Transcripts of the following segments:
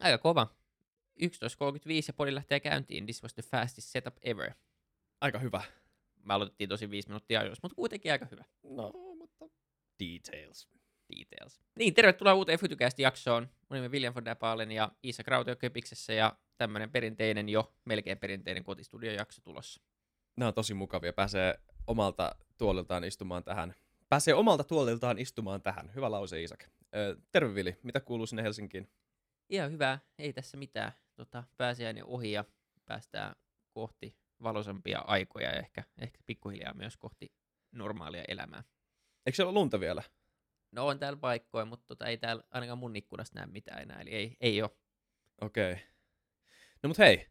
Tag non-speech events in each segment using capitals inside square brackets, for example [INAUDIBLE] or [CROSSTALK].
Aika kova. 11.35 ja podi lähtee käyntiin. This was the fastest setup ever. Aika hyvä. Me aloitettiin tosi viisi minuuttia ajoissa, mutta kuitenkin aika hyvä. No, mutta details. Details. Niin, tervetuloa uuteen Fytycast jaksoon. Mun nimi on William von der Baalen ja Iisa Krautio Köpiksessä ja tämmönen perinteinen jo, melkein perinteinen kotistudiojakso tulossa. Nämä on tosi mukavia. Pääsee omalta tuoliltaan istumaan tähän. Pääsee omalta tuoliltaan istumaan tähän. Hyvä lause, Isak. Ö, terve, Vili. Mitä kuuluu sinne Helsinkiin? Ihan hyvä, ei tässä mitään. Tota, pääsiäinen ohi ja päästään kohti valoisampia aikoja ja ehkä, ehkä pikkuhiljaa myös kohti normaalia elämää. Eikö siellä ole lunta vielä? No on täällä paikkoja, mutta tota, ei täällä ainakaan mun ikkunasta näe mitään enää, eli ei, ei ole. Okei. Okay. No mut hei,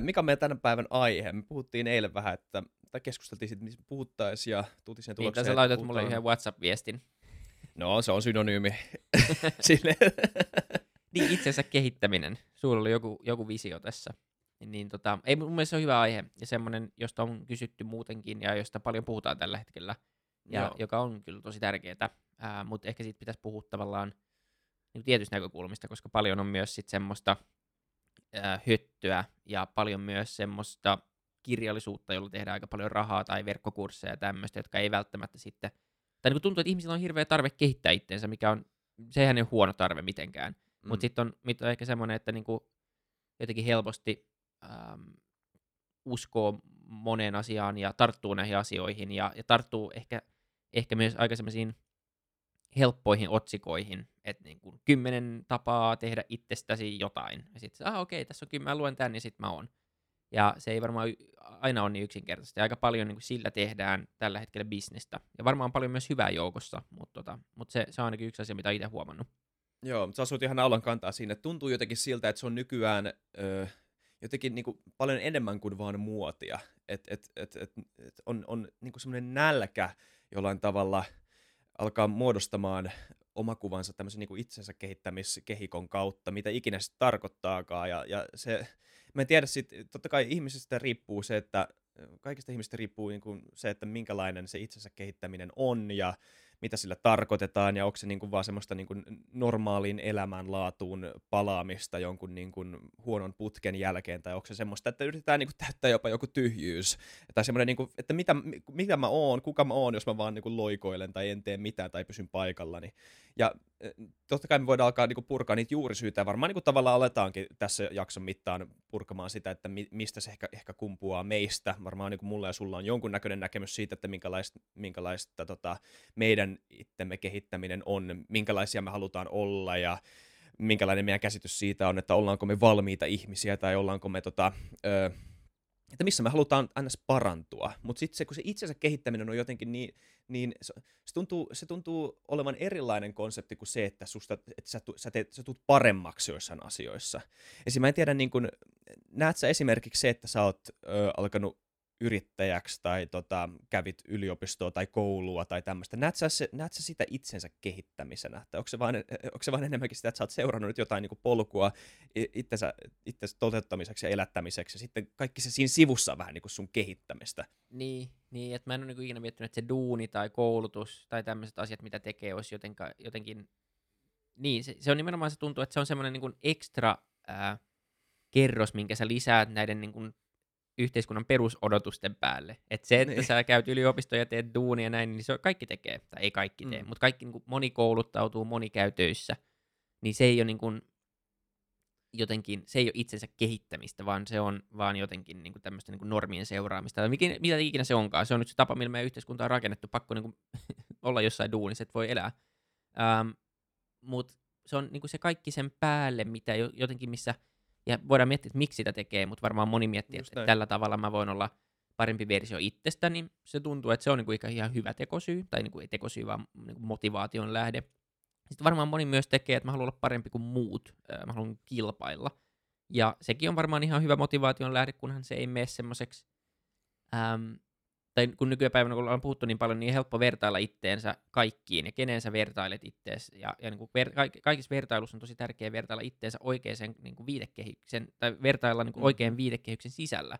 mikä on meidän tämän päivän aihe? Me puhuttiin eilen vähän, että tai keskusteltiin siitä, mistä puhuttaisiin ja tultiin siihen Niin, tulokseen. sä että laitat mulle yhden WhatsApp-viestin. No, se on synonyymi. [LAUGHS] Sille. Niin, itsensä kehittäminen. Sulla oli joku, joku visio tässä. Niin tota, ei mun mielestä se on hyvä aihe ja semmoinen, josta on kysytty muutenkin ja josta paljon puhutaan tällä hetkellä. Ja Joo. joka on kyllä tosi tärkeää, mutta ehkä siitä pitäisi puhua tavallaan niin tietystä näkökulmista, koska paljon on myös sit semmoista ää, höttöä ja paljon myös semmoista kirjallisuutta, jolla tehdään aika paljon rahaa tai verkkokursseja ja tämmöistä, jotka ei välttämättä sitten, tai niin tuntuu, että ihmisillä on hirveä tarve kehittää itseensä, mikä on, sehän ei ole huono tarve mitenkään, mm. mutta sitten on, mit on ehkä semmoinen, että niinku jotenkin helposti ähm, uskoo moneen asiaan ja tarttuu näihin asioihin ja, ja tarttuu ehkä, ehkä myös aika semmoisiin helppoihin otsikoihin, että niin kuin kymmenen tapaa tehdä itsestäsi jotain. Ja sitten, ah okei, tässä on kymmenen, luen tän ja sitten mä oon. Ja se ei varmaan aina ole niin yksinkertaista. Ja aika paljon niin kuin sillä tehdään tällä hetkellä bisnestä. Ja varmaan paljon myös hyvää joukossa, mutta tota, mut se, se on ainakin yksi asia, mitä itse huomannut. Joo, mutta sä asut ihan naulan kantaa siinä. Tuntuu jotenkin siltä, että se on nykyään ö, jotenkin niinku paljon enemmän kuin vaan muotia. Et, et, et, et, et on on niinku semmoinen nälkä jollain tavalla alkaa muodostamaan omakuvansa tämmöisen niinku itsensä kehittämiskehikon kautta, mitä ikinä se tarkoittaakaan. Ja, ja se, mä en tiedä sit, totta kai ihmisistä riippuu se, että kaikista ihmisistä riippuu niinku se, että minkälainen se itsensä kehittäminen on ja mitä sillä tarkoitetaan ja onko se niin kuin vaan semmoista niin kuin normaaliin elämänlaatuun palaamista jonkun niin kuin huonon putken jälkeen tai onko se semmoista, että yritetään niin kuin täyttää jopa joku tyhjyys tai semmoinen, niin kuin, että mitä, mitä mä oon, kuka mä oon, jos mä vaan niin kuin loikoilen tai en tee mitään tai pysyn paikallani. Ja eh, totta kai me voidaan alkaa niin kuin purkaa niitä juurisyitä ja varmaan niin kuin tavallaan aletaankin tässä jakson mittaan purkamaan sitä, että mi- mistä se ehkä, ehkä kumpuaa meistä. Varmaan niin kuin mulla ja sulla on jonkunnäköinen näkemys siitä, että minkälaista, minkälaista tota, meidän itsemme kehittäminen on, minkälaisia me halutaan olla ja minkälainen meidän käsitys siitä on, että ollaanko me valmiita ihmisiä tai ollaanko me tota, ö, että missä me halutaan aina parantua. Mutta sitten se, kun se itsensä kehittäminen on jotenkin niin, niin se, se, tuntuu, se tuntuu olevan erilainen konsepti kuin se, että, susta, että sä, sä, teet, sä tulet paremmaksi joissain asioissa. Esim. mä en tiedä, niin kun, näet sä esimerkiksi se, että sä oot ö, alkanut yrittäjäksi tai tota, kävit yliopistoa tai koulua tai tämmöistä. Näet sä, näet sä sitä itsensä kehittämisenä? Tai onko, se vaan, onko se vaan enemmänkin sitä, että sä oot seurannut nyt jotain niin kuin polkua itsensä, itsensä toteuttamiseksi ja elättämiseksi ja sitten kaikki se siinä sivussa on vähän niin kuin sun kehittämistä. Niin, niin että mä en ole niin ikinä miettinyt, että se duuni tai koulutus tai tämmöiset asiat, mitä tekee, olisi jotenka, jotenkin... Niin, se, se on nimenomaan se tuntuu, että se on semmoinen niin ekstra ää, kerros, minkä sä lisäät näiden niin kuin, yhteiskunnan perusodotusten päälle. Että se, että Niin. sä käyt yliopistoja ja teet duunia ja näin, niin se kaikki tekee. Tai ei kaikki tee, Mm. mutta kaikki, niin kuin, moni kouluttautuu, moni käy töissä. Niin se ei ole niin kuin, jotenkin, se ei ole itsensä kehittämistä, vaan se on vaan jotenkin niin kuin tämmöistä niin kuin normien seuraamista. Tai mikä, mitä ikinä se onkaan. Se on nyt se tapa, millä meidän yhteiskunta on rakennettu. Pakko niin kuin, [LAUGHS] olla jossain duunissa, että voi elää. Ähm, Mutta se on niin kuin se kaikki sen päälle, mitä jo, jotenkin missä, ja voidaan miettiä, että miksi sitä tekee, mutta varmaan moni miettii, Just että, että tällä tavalla mä voin olla parempi versio itsestäni. Se tuntuu, että se on niin kuin ihan- hyvä tekosyy, tai niin kuin ei tekosyy, vaan niin kuin motivaation lähde. Sitten varmaan moni myös tekee, että mä haluan olla parempi kuin muut, mä haluan kilpailla. Ja sekin on varmaan ihan hyvä motivaation lähde, kunhan se ei mene semmoiseksi, ähm, tai kun nykypäivänä kun ollaan puhuttu niin paljon, niin helppo vertailla itteensä kaikkiin, ja kenen sä vertailet ittees. Ja, ja niin kuin ver, kaik, kaikissa vertailussa on tosi tärkeää vertailla itteensä oikeaan niin kuin viitekehyksen, tai vertailla niin kuin Mm. oikean viitekehyksen sisällä.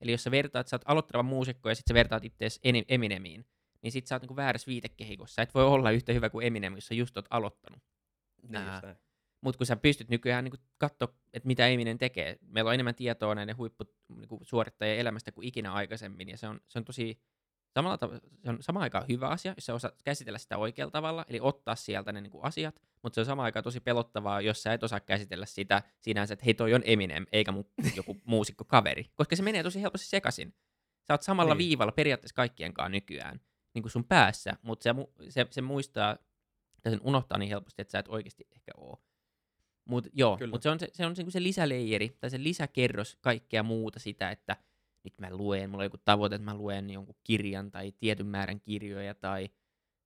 Eli jos sä vertaat, sä oot aloitteleva muusikko, ja sitten sä vertaat ittees Eni- Eminemiin, niin sit sä oot niin kuin väärässä viitekehikossa. Et voi olla yhtä hyvä kuin Eminem, jos sä just oot aloittanut. Niin just näin. Mutta kun sä pystyt nykyään niin katsoa, että mitä ihminen tekee, meillä on enemmän tietoa näiden huippusuorittajien niin elämästä kuin ikinä aikaisemmin, ja se on, se on tosi samalla tav- se on samaan aikaan hyvä asia, jos sä osaat käsitellä sitä oikealla tavalla, eli ottaa sieltä ne niin kuin asiat, mutta se on samaan aikaan tosi pelottavaa, jos sä et osaa käsitellä sitä sinänsä, että hei toi on Eminem, eikä mu- joku [LAUGHS] muusikko kaveri, koska se menee tosi helposti sekaisin. Sä oot samalla niin. viivalla periaatteessa kaikkien kanssa nykyään, niin kuin sun päässä, mutta se, se, se muistaa, tai sen unohtaa niin helposti, että sä et oikeasti ehkä oo. Mutta joo, mutta se on se, se, on se, se lisäleijeri, tai se lisäkerros kaikkea muuta sitä, että nyt mä luen, mulla on joku tavoite, että mä luen jonkun kirjan tai tietyn määrän kirjoja tai,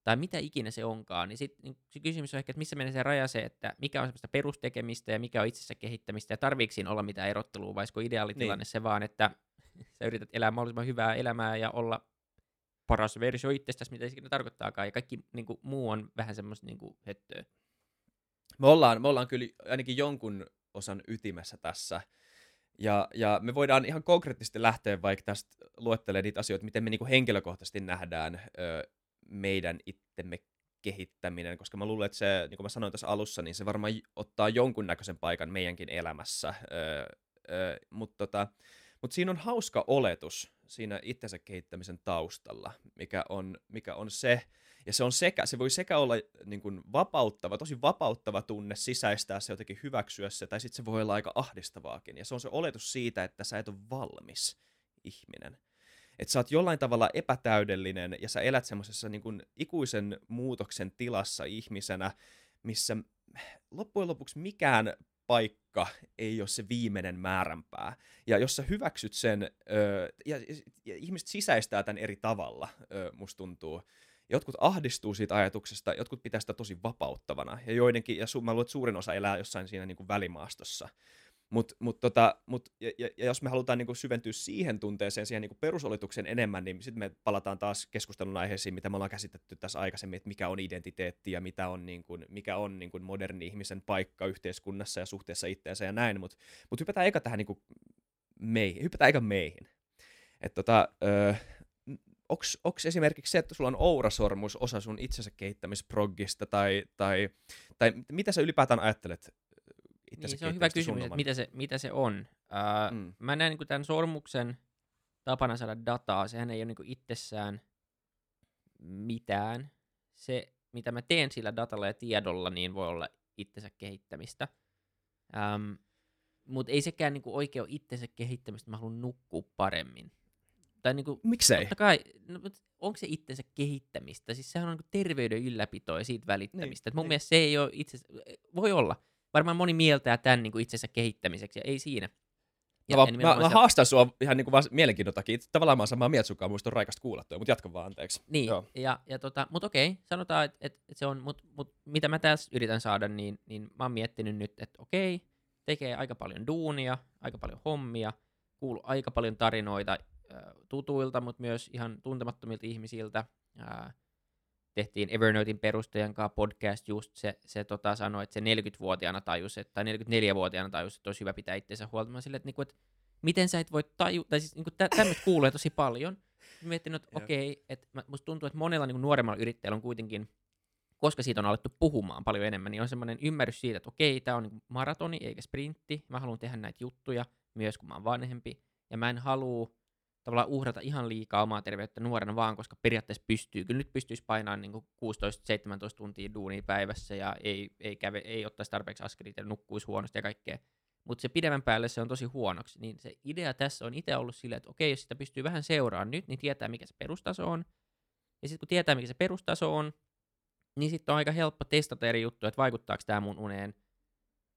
tai mitä ikinä se onkaan, niin sitten niin se kysymys on ehkä, että missä menee se raja se, että mikä on semmoista perustekemistä ja mikä on itsessä kehittämistä ja tarviiko siinä olla mitään erottelua, vai ideaalitilanne niin. se vaan, että [LAUGHS] sä yrität elää mahdollisimman hyvää elämää ja olla paras versio itsestäsi, mitä se tarkoittaakaan, ja kaikki niin kuin, muu on vähän semmoista niin kuin, höttöä. Me ollaan, me ollaan kyllä ainakin jonkun osan ytimessä tässä, ja, ja me voidaan ihan konkreettisesti lähteä vaikka tästä luettelemaan niitä asioita, miten me niin kuin henkilökohtaisesti nähdään ö, meidän itsemme kehittäminen, koska mä luulen, että se, niin kuin mä sanoin tässä alussa, niin se varmaan ottaa jonkunnäköisen paikan meidänkin elämässä. Ö, ö, mutta tota, mut siinä on hauska oletus siinä itsensä kehittämisen taustalla, mikä on, mikä on se, ja se, on sekä, se voi sekä olla niin kuin vapauttava, tosi vapauttava tunne sisäistää se jotenkin hyväksyä se, tai sitten se voi olla aika ahdistavaakin. Ja se on se oletus siitä, että sä et ole valmis ihminen. Että sä oot jollain tavalla epätäydellinen ja sä elät semmoisessa niin kuin ikuisen muutoksen tilassa ihmisenä, missä loppujen lopuksi mikään paikka ei ole se viimeinen määränpää. Ja jos sä hyväksyt sen, ja, ihmiset sisäistää tämän eri tavalla, musta tuntuu, jotkut ahdistuu siitä ajatuksesta, jotkut pitää sitä tosi vapauttavana, ja joidenkin, ja su, mä luulen, että suurin osa elää jossain siinä niin kuin välimaastossa. Mut, mut tota, mut, ja, ja, ja jos me halutaan niin kuin syventyä siihen tunteeseen, siihen niin perusolitukseen enemmän, niin sitten me palataan taas keskustelun aiheisiin, mitä me ollaan käsitetty tässä aikaisemmin, että mikä on identiteetti ja mitä on, niin kuin, mikä on niin kuin moderni ihmisen paikka yhteiskunnassa ja suhteessa itteensä ja näin, mutta mut hypätään eka tähän niin kuin meihin, hypätään eka meihin. Et tota, öö, onko esimerkiksi se, että sulla on ourasormus osa sun itsensä kehittämisproggista, tai, tai, tai mitä sä ylipäätään ajattelet niin, se on hyvä kysymys, että mitä se, mitä se on. Uh, mm. Mä näen niin tämän sormuksen tapana saada dataa, sehän ei ole niin itsessään mitään. Se, mitä mä teen sillä datalla ja tiedolla, niin voi olla itsensä kehittämistä. Um, Mutta ei sekään niin oikein ole itsensä kehittämistä, mä haluan nukkua paremmin. Tai niin kuin, Miksei? Totta kai, no, onko se itsensä kehittämistä? Siis sehän on niin terveyden ylläpitoa ja siitä välittämistä. Niin, mun niin. mielestä se ei ole itse, voi olla. Varmaan moni mieltää tämän niin kuin itsensä kehittämiseksi, ja ei siinä. Ja no, mä, mä, mä haastan sua ihan niin kuin vaan mielenkiinnon takia. Tavallaan mä oon samaa mieltä sunkaan, muista on raikasta kuulla toi, mutta jatka vaan anteeksi. Niin, Joo. ja, ja tota, mutta okei, sanotaan, että et, et se on, mutta mut, mitä mä tässä yritän saada, niin, niin mä oon miettinyt nyt, että okei, tekee aika paljon duunia, aika paljon hommia, kuuluu aika paljon tarinoita tutuilta, mutta myös ihan tuntemattomilta ihmisiltä. tehtiin Evernotein perustajan kanssa podcast just, se, se tota, sanoi, että se 40-vuotiaana tajus, että, tai 44-vuotiaana tajus, että olisi hyvä pitää itseensä huolta. Mä sille, että, niinku, että miten sä et voi tajua, tai siis niinku, tä, tämmöistä kuulee tosi paljon. Mä mietin, että okei, okay, että musta tuntuu, että monella niinku, nuoremmalla yrittäjällä on kuitenkin, koska siitä on alettu puhumaan paljon enemmän, niin on semmoinen ymmärrys siitä, että okei, tämä on niinku maratoni eikä sprintti, mä haluan tehdä näitä juttuja myös kun mä oon vanhempi, ja mä en halua tavallaan uhrata ihan liikaa omaa terveyttä nuorena vaan, koska periaatteessa pystyy. Kyllä nyt pystyisi painamaan niin 16-17 tuntia duunia päivässä ja ei, ei, käve, ei ottaisi tarpeeksi askelit ja nukkuisi huonosti ja kaikkea. Mutta se pidemmän päälle se on tosi huonoksi. Niin se idea tässä on itse ollut silleen, että okei, jos sitä pystyy vähän seuraamaan nyt, niin tietää mikä se perustaso on. Ja sitten kun tietää mikä se perustaso on, niin sitten on aika helppo testata eri juttuja, että vaikuttaako tämä mun uneen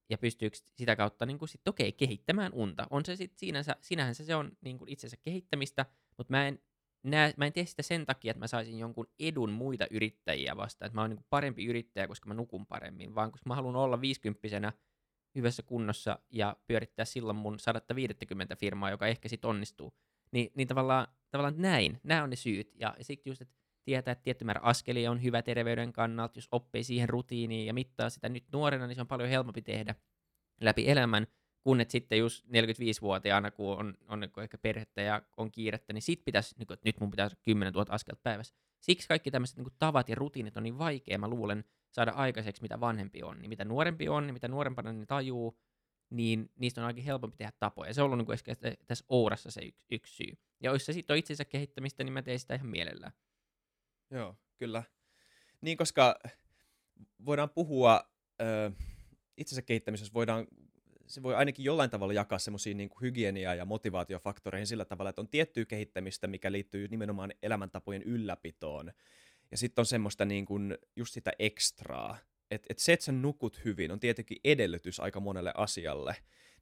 ja pystyykö sitä kautta niin kuin sit, okay, kehittämään unta. On se sitten sinänsä, sinähän se, on niin kuin itsensä kehittämistä, mutta mä en, näe, mä en tee sitä sen takia, että mä saisin jonkun edun muita yrittäjiä vastaan, että mä oon niin parempi yrittäjä, koska mä nukun paremmin, vaan koska mä haluan olla viisikymppisenä hyvässä kunnossa ja pyörittää silloin mun 150 firmaa, joka ehkä sitten onnistuu. Ni, niin tavallaan, tavallaan näin, nämä on ne syyt. Ja sitten just, että tietää, että tietty määrä askelia on hyvä terveyden kannalta, jos oppii siihen rutiiniin ja mittaa sitä nyt nuorena, niin se on paljon helpompi tehdä läpi elämän, kun et sitten just 45-vuotiaana, kun on, on niin ehkä perhettä ja on kiirettä, niin sit pitäisi, niin että nyt mun pitäisi 10 000 askelta päivässä. Siksi kaikki tämmöiset niin tavat ja rutiinit on niin vaikea, mä luulen, saada aikaiseksi, mitä vanhempi on. Niin mitä nuorempi on, niin mitä nuorempana ne tajuu, niin niistä on aika helpompi tehdä tapoja. Se on ollut niin kuin tässä Ourassa se yksi, yksi syy. Ja jos se sitten on itsensä kehittämistä, niin mä teen sitä ihan mielellään. Joo, kyllä. Niin, koska voidaan puhua ö, itsensä kehittämisessä, voidaan, se voi ainakin jollain tavalla jakaa semmoisiin niin hygienia- ja motivaatiofaktoreihin sillä tavalla, että on tiettyä kehittämistä, mikä liittyy nimenomaan elämäntapojen ylläpitoon. Ja sitten on semmoista niin kuin, just sitä ekstraa, että et se, että sä nukut hyvin, on tietenkin edellytys aika monelle asialle.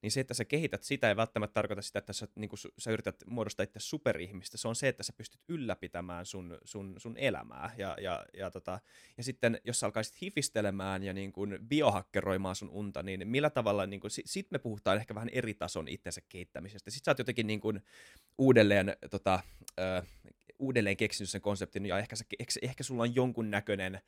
Niin se, että sä kehität sitä, ei välttämättä tarkoita sitä, että sä, niin sä yrität muodostaa itse superihmistä. Se on se, että sä pystyt ylläpitämään sun, sun, sun elämää. Ja, ja, ja, tota, ja sitten, jos sä alkaisit hifistelemään ja niin kuin biohakkeroimaan sun unta, niin millä tavalla, niin kuin, sit, me puhutaan ehkä vähän eri tason itsensä kehittämisestä. Sitten sä oot jotenkin niin kuin uudelleen, tota, ö, uudelleen keksinyt sen konseptin, ja ehkä, sä, ehkä, ehkä sulla on jonkun näköinen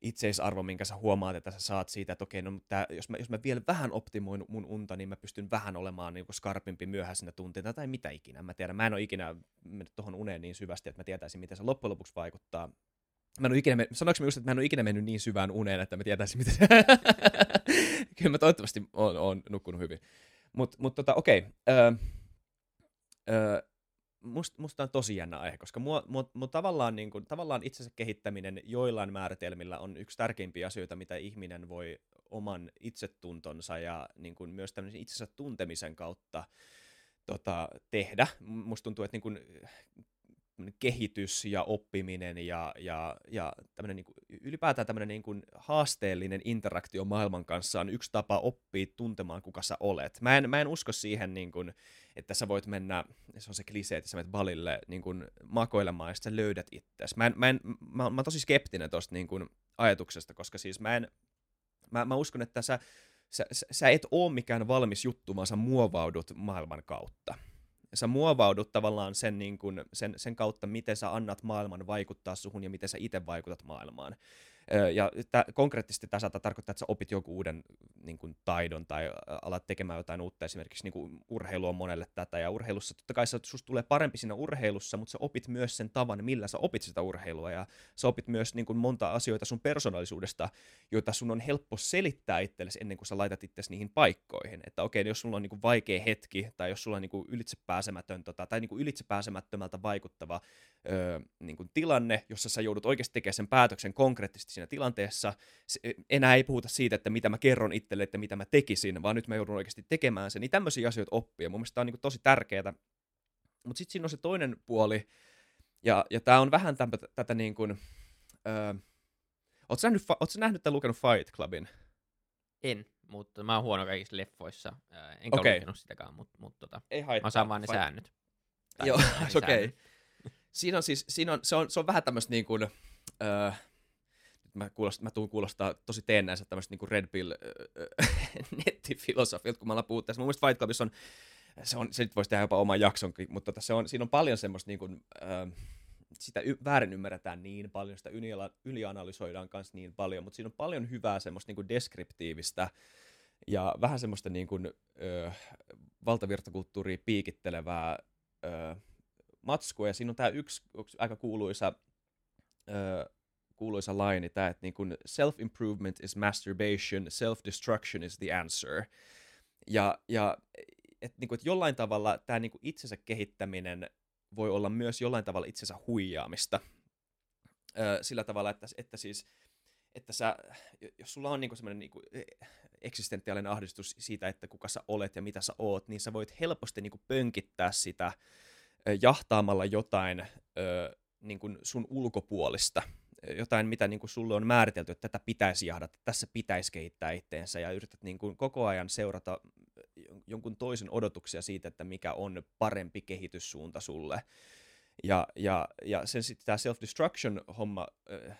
itseisarvo, minkä sä huomaat, että sä saat siitä, että okei, no tää, jos, mä, jos mä vielä vähän optimoin mun unta, niin mä pystyn vähän olemaan niin skarpimpi myöhäisenä tunteina tai mitä ikinä. Mä tiedän, mä en ole ikinä mennyt tuohon uneen niin syvästi, että mä tietäisin, miten se loppujen lopuksi vaikuttaa. Mä en ole ikinä, sanoinko mä just, että mä en ole ikinä mennyt niin syvään uneen, että mä tietäisin, miten se... [LAUGHS] Kyllä mä toivottavasti oon, oon nukkunut hyvin. Mutta mut tota, okei. Öö, öö, must, musta on tosi jännä aihe, koska mua, mua, mua tavallaan, niin kuin, tavallaan itsensä kehittäminen joillain määritelmillä on yksi tärkeimpiä asioita, mitä ihminen voi oman itsetuntonsa ja niin kuin, myös tämmöisen itsensä tuntemisen kautta tota, tehdä. Musta tuntuu, että niin kuin, kehitys ja oppiminen ja, ja, ja tämmönen, niin kuin, ylipäätään tämmöinen niin kuin, haasteellinen interaktio maailman kanssa on yksi tapa oppia tuntemaan, kuka sä olet. Mä en, mä en usko siihen, niin kuin, että sä voit mennä, se on se klise, että sä menet balille niin kuin, makoilemaan ja sä löydät itseäsi. Mä, en, mä, mä, mä oon tosi skeptinen tuosta niin kuin, ajatuksesta, koska siis mä en, mä, mä uskon, että sä, sä, sä, sä et ole mikään valmis juttu, vaan sä muovaudut maailman kautta sä muovaudut tavallaan sen, niin kun, sen, sen kautta, miten sä annat maailman vaikuttaa suhun ja miten sä itse vaikutat maailmaan. Ja tä, konkreettisesti saattaa tarkoittaa, että sä opit joku uuden niin kuin, taidon tai alat tekemään jotain uutta. Esimerkiksi niin kuin, urheilu on monelle tätä, ja urheilussa totta kai sä, susta tulee parempi siinä urheilussa, mutta sä opit myös sen tavan, millä sä opit sitä urheilua, ja sä opit myös niin kuin, monta asioita sun persoonallisuudesta, joita sun on helppo selittää itsellesi ennen kuin sä laitat itsesi niihin paikkoihin. Että okei, okay, jos sulla on niin kuin, vaikea hetki, tai jos sulla on niin kuin, ylitsepääsemätön, tota, tai niin kuin, ylitsepääsemättömältä vaikuttava öö, niin kuin, tilanne, jossa sä joudut oikeasti tekemään sen päätöksen konkreettisesti siinä tilanteessa. E, enää ei puhuta siitä, että mitä mä kerron itselle, että mitä mä tekisin, vaan nyt mä joudun oikeasti tekemään sen. Niin tämmöisiä asioita oppia. Mun mielestä tämä on niin tosi tärkeää. Mutta sitten siinä on se toinen puoli, ja, ja tämä on vähän tämpä, tätä niin kuin... Öö, Oletko nähnyt, ootko nähnyt tai lukenut Fight Clubin? En, mutta mä oon huono kaikissa leffoissa. Enkä okay. ole lukenut sitäkään, mutta mut, tota, Ei haittaa. mä osaan vaan ne Fight. säännöt. Joo, [LAUGHS] [LAUGHS] okei. Okay. Siinä on siis, siinä on, se, on, se on vähän tämmöistä niin kuin, öö, mä, kuulost, mä tuun kuulostaa tosi teennänsä tämmöistä niin Red Pill öö, [LAUGHS] nettifilosofialta, kun mä puhuttu tässä. Mun mielestä Fight Clubissa on, se, on, se nyt voisi tehdä jopa oman jaksonkin, mutta tota, se on, siinä on paljon semmoista niin kuin, öö, sitä y- väärin ymmärretään niin paljon, sitä yli- ylianalysoidaan kanssa niin paljon, mutta siinä on paljon hyvää semmoista niin kuin deskriptiivistä ja vähän semmoista niin kuin, ö, valtavirtakulttuuria piikittelevää ö, matskua, ja siinä on tämä yksi, aika kuuluisa, ö, kuuluisa laini, tämä, että niin self-improvement is masturbation, self-destruction is the answer. Ja, ja että niin että jollain tavalla tämä niin itsensä kehittäminen voi olla myös jollain tavalla itsensä huijaamista. Ö, sillä tavalla, että, että siis että sä, jos sulla on niinku semmoinen niinku eksistentiaalinen ahdistus siitä, että kuka sä olet ja mitä sä oot, niin sä voit helposti niinku pönkittää sitä jahtaamalla jotain ö, niin kuin sun ulkopuolista, jotain, mitä niin kuin sulle on määritelty, että tätä pitäisi jahdata, tässä pitäisi kehittää itteensä, ja yrität niin kuin koko ajan seurata jonkun toisen odotuksia siitä, että mikä on parempi kehityssuunta sulle. Ja, ja, ja sen sitten tämä self-destruction-homma,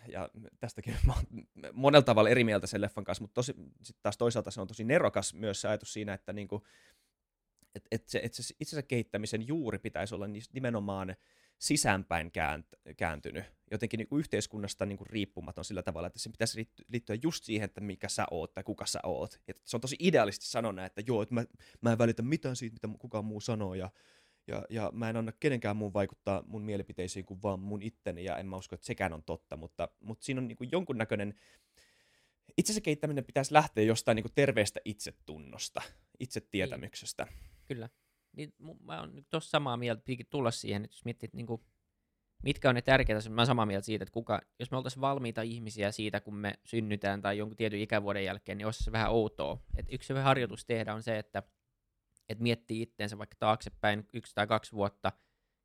ja tästäkin [LAUGHS] mä oon monella tavalla eri mieltä sen leffan kanssa, mutta tosi, sit taas toisaalta se on tosi nerokas myös se ajatus siinä, että niinku, et, et se, et se itsensä kehittämisen juuri pitäisi olla nimenomaan sisäänpäin käänt- kääntynyt, jotenkin niin kuin yhteiskunnasta niin kuin riippumaton sillä tavalla, että se pitäisi liittyä just siihen, että mikä sä oot tai kuka sä oot. Et se on tosi idealisti sanoa että joo, että mä, mä en välitä mitään siitä, mitä kukaan muu sanoo, ja, ja, ja mä en anna kenenkään muun vaikuttaa mun mielipiteisiin kuin vaan mun itteni, ja en mä usko, että sekään on totta, mutta, mutta siinä on niin kuin jonkunnäköinen, itsensä kehittäminen pitäisi lähteä jostain niin kuin terveestä itsetunnosta, itsetietämyksestä. Niin. Kyllä. Niin, mä oon nyt tuossa samaa mieltä, pitikin tulla siihen, että jos miettii, että niin kuin, mitkä on ne tärkeitä, mä oon samaa mieltä siitä, että kuka, jos me oltaisiin valmiita ihmisiä siitä, kun me synnytään tai jonkun tietyn ikävuoden jälkeen, niin olisi se vähän outoa. Et yksi hyvä harjoitus tehdä on se, että et miettii itteensä vaikka taaksepäin yksi tai kaksi vuotta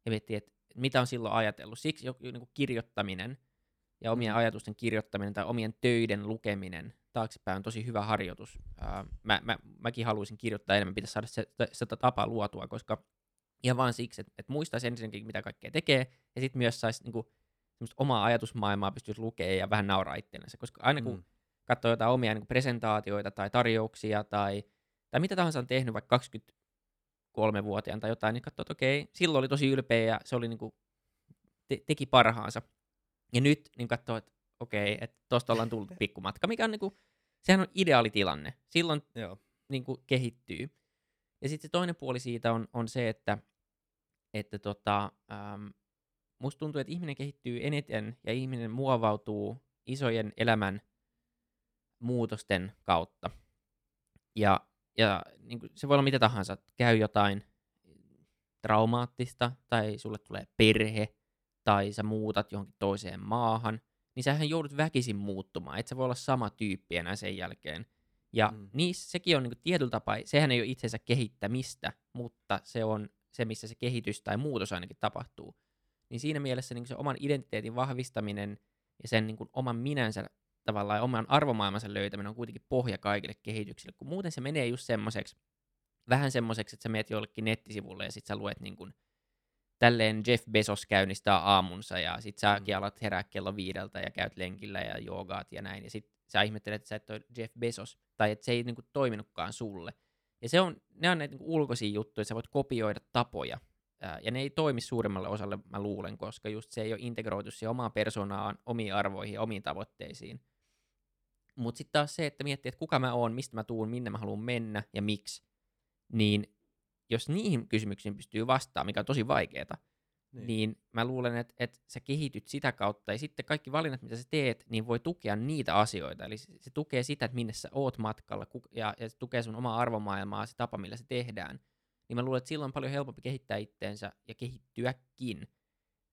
ja miettii, että mitä on silloin ajatellut. Siksi joku niin kirjoittaminen ja omien mm. ajatusten kirjoittaminen tai omien töiden lukeminen taaksepäin on tosi hyvä harjoitus. Uh, mä, mä, mäkin haluaisin kirjoittaa enemmän, pitäisi saada se, se tapaa luotua, koska ihan vaan siksi, että, että muistaisi ensinnäkin, mitä kaikkea tekee, ja sitten myös saisi niin kuin, omaa ajatusmaailmaa pystyisi lukemaan ja vähän nauraa itsellensä, koska aina kun mm. katsoo jotain omia niin presentaatioita tai tarjouksia tai, tai mitä tahansa on tehnyt vaikka 23-vuotiaan tai jotain, niin katsoo, että okei, silloin oli tosi ylpeä ja se oli niin kuin, te- teki parhaansa. Ja nyt niin katsoo, että okei, että tuosta ollaan tullut pikkumatka, mikä on niin kuin, sehän on ideaalitilanne. Silloin Joo. Niin kuin, kehittyy. Ja sitten se toinen puoli siitä on, on se, että, että tota, ähm, musta tuntuu, että ihminen kehittyy eniten ja ihminen muovautuu isojen elämän muutosten kautta. Ja, ja niin kuin, se voi olla mitä tahansa. Käy jotain traumaattista, tai sulle tulee perhe, tai sä muutat johonkin toiseen maahan, niin sähän joudut väkisin muuttumaan. Et sä voi olla sama tyyppi enää sen jälkeen. Ja mm. niissä sekin on niin kuin tietyllä tapaa, sehän ei ole itsensä kehittämistä, mutta se on se, missä se kehitys tai muutos ainakin tapahtuu. Niin siinä mielessä niin se oman identiteetin vahvistaminen ja sen niin kuin oman minänsä tavallaan ja oman arvomaailmansa löytäminen on kuitenkin pohja kaikille kehityksille, kun muuten se menee just semmoiseksi, vähän semmoiseksi, että sä meet jollekin nettisivulle ja sit sä luet niin kuin, tälleen Jeff Bezos käynnistää aamunsa ja sit säkin mm. alat herää kello viideltä ja käyt lenkillä ja joogaat ja näin ja sit sä ihmettelet, että sä et ole Jeff Bezos tai että se ei niinku toiminutkaan sulle. Ja se on, ne on näitä niinku ulkoisia juttuja, että sä voit kopioida tapoja ää, ja ne ei toimi suurimmalle osalle, mä luulen, koska just se ei ole integroitu siihen omaan persoonaan, omiin arvoihin ja omiin tavoitteisiin. Mutta sitten taas se, että miettii, että kuka mä oon, mistä mä tuun, minne mä haluan mennä ja miksi, niin jos niihin kysymyksiin pystyy vastaamaan, mikä on tosi vaikeaa, niin. niin mä luulen, että, että sä kehityt sitä kautta, ja sitten kaikki valinnat, mitä sä teet, niin voi tukea niitä asioita. Eli se, se tukee sitä, että minne sä oot matkalla, ja, ja se tukee sun omaa arvomaailmaa, se tapa, millä se tehdään. Niin mä luulen, että silloin on paljon helpompi kehittää itteensä ja kehittyäkin.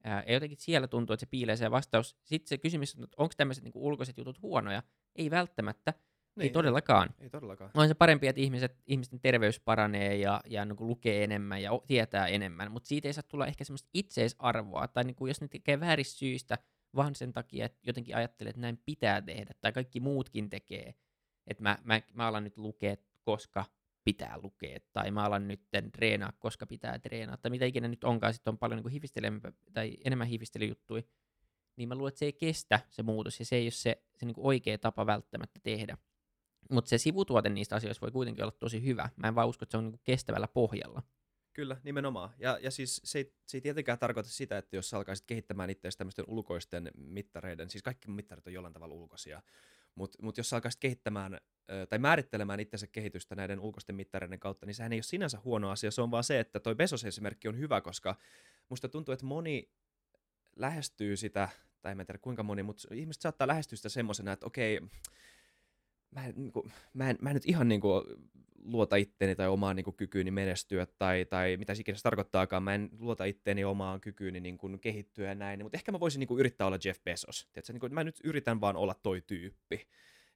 Ää, ja jotenkin siellä tuntuu, että se piilee se vastaus. Sitten se kysymys on, että onko tämmöiset niin ulkoiset jutut huonoja? Ei välttämättä, niin, ei todellakaan. Ei todellakaan. On se parempi, että ihmiset, ihmisten terveys paranee ja, ja niin kuin lukee enemmän ja tietää enemmän, mutta siitä ei saa tulla ehkä semmoista itseisarvoa, tai niin kuin jos ne tekee vääristä syistä, vaan sen takia, että jotenkin ajattelee, että näin pitää tehdä, tai kaikki muutkin tekee, että mä, mä, mä alan nyt lukea, koska pitää lukea, tai mä alan nyt treenaa, koska pitää treenaa, tai mitä ikinä nyt onkaan, sitten on paljon niin tai enemmän hifistelyjuttuja, niin mä luulen, että se ei kestä se muutos, ja se ei ole se, se niin oikea tapa välttämättä tehdä. Mutta se sivutuote niistä asioista voi kuitenkin olla tosi hyvä. Mä en vaan usko, että se on niinku kestävällä pohjalla. Kyllä, nimenomaan. Ja, ja siis se ei, se ei tietenkään tarkoita sitä, että jos sä alkaisit kehittämään itseäsi tämmöisten ulkoisten mittareiden, siis kaikki mittarit on jollain tavalla ulkoisia, mutta mut jos sä alkaisit kehittämään tai määrittelemään itsensä kehitystä näiden ulkoisten mittareiden kautta, niin sehän ei ole sinänsä huono asia, se on vaan se, että toi Bezos-esimerkki on hyvä, koska musta tuntuu, että moni lähestyy sitä, tai en tiedä kuinka moni, mutta ihmiset saattaa lähestyä sitä semmoisena, että okei, mä niin kuin, mä en, mä en nyt ihan niin kuin, luota itteeni tai omaan niin kuin, kykyyni menestyä tai, tai mitä ikinä se tarkoittaakaan. Mä en luota itteeni omaan kykyyni niin kuin, kehittyä ja näin, mutta ehkä mä voisin niin kuin, yrittää olla Jeff Bezos. Tiedätkö? Niin kuin, mä nyt yritän vaan olla toi tyyppi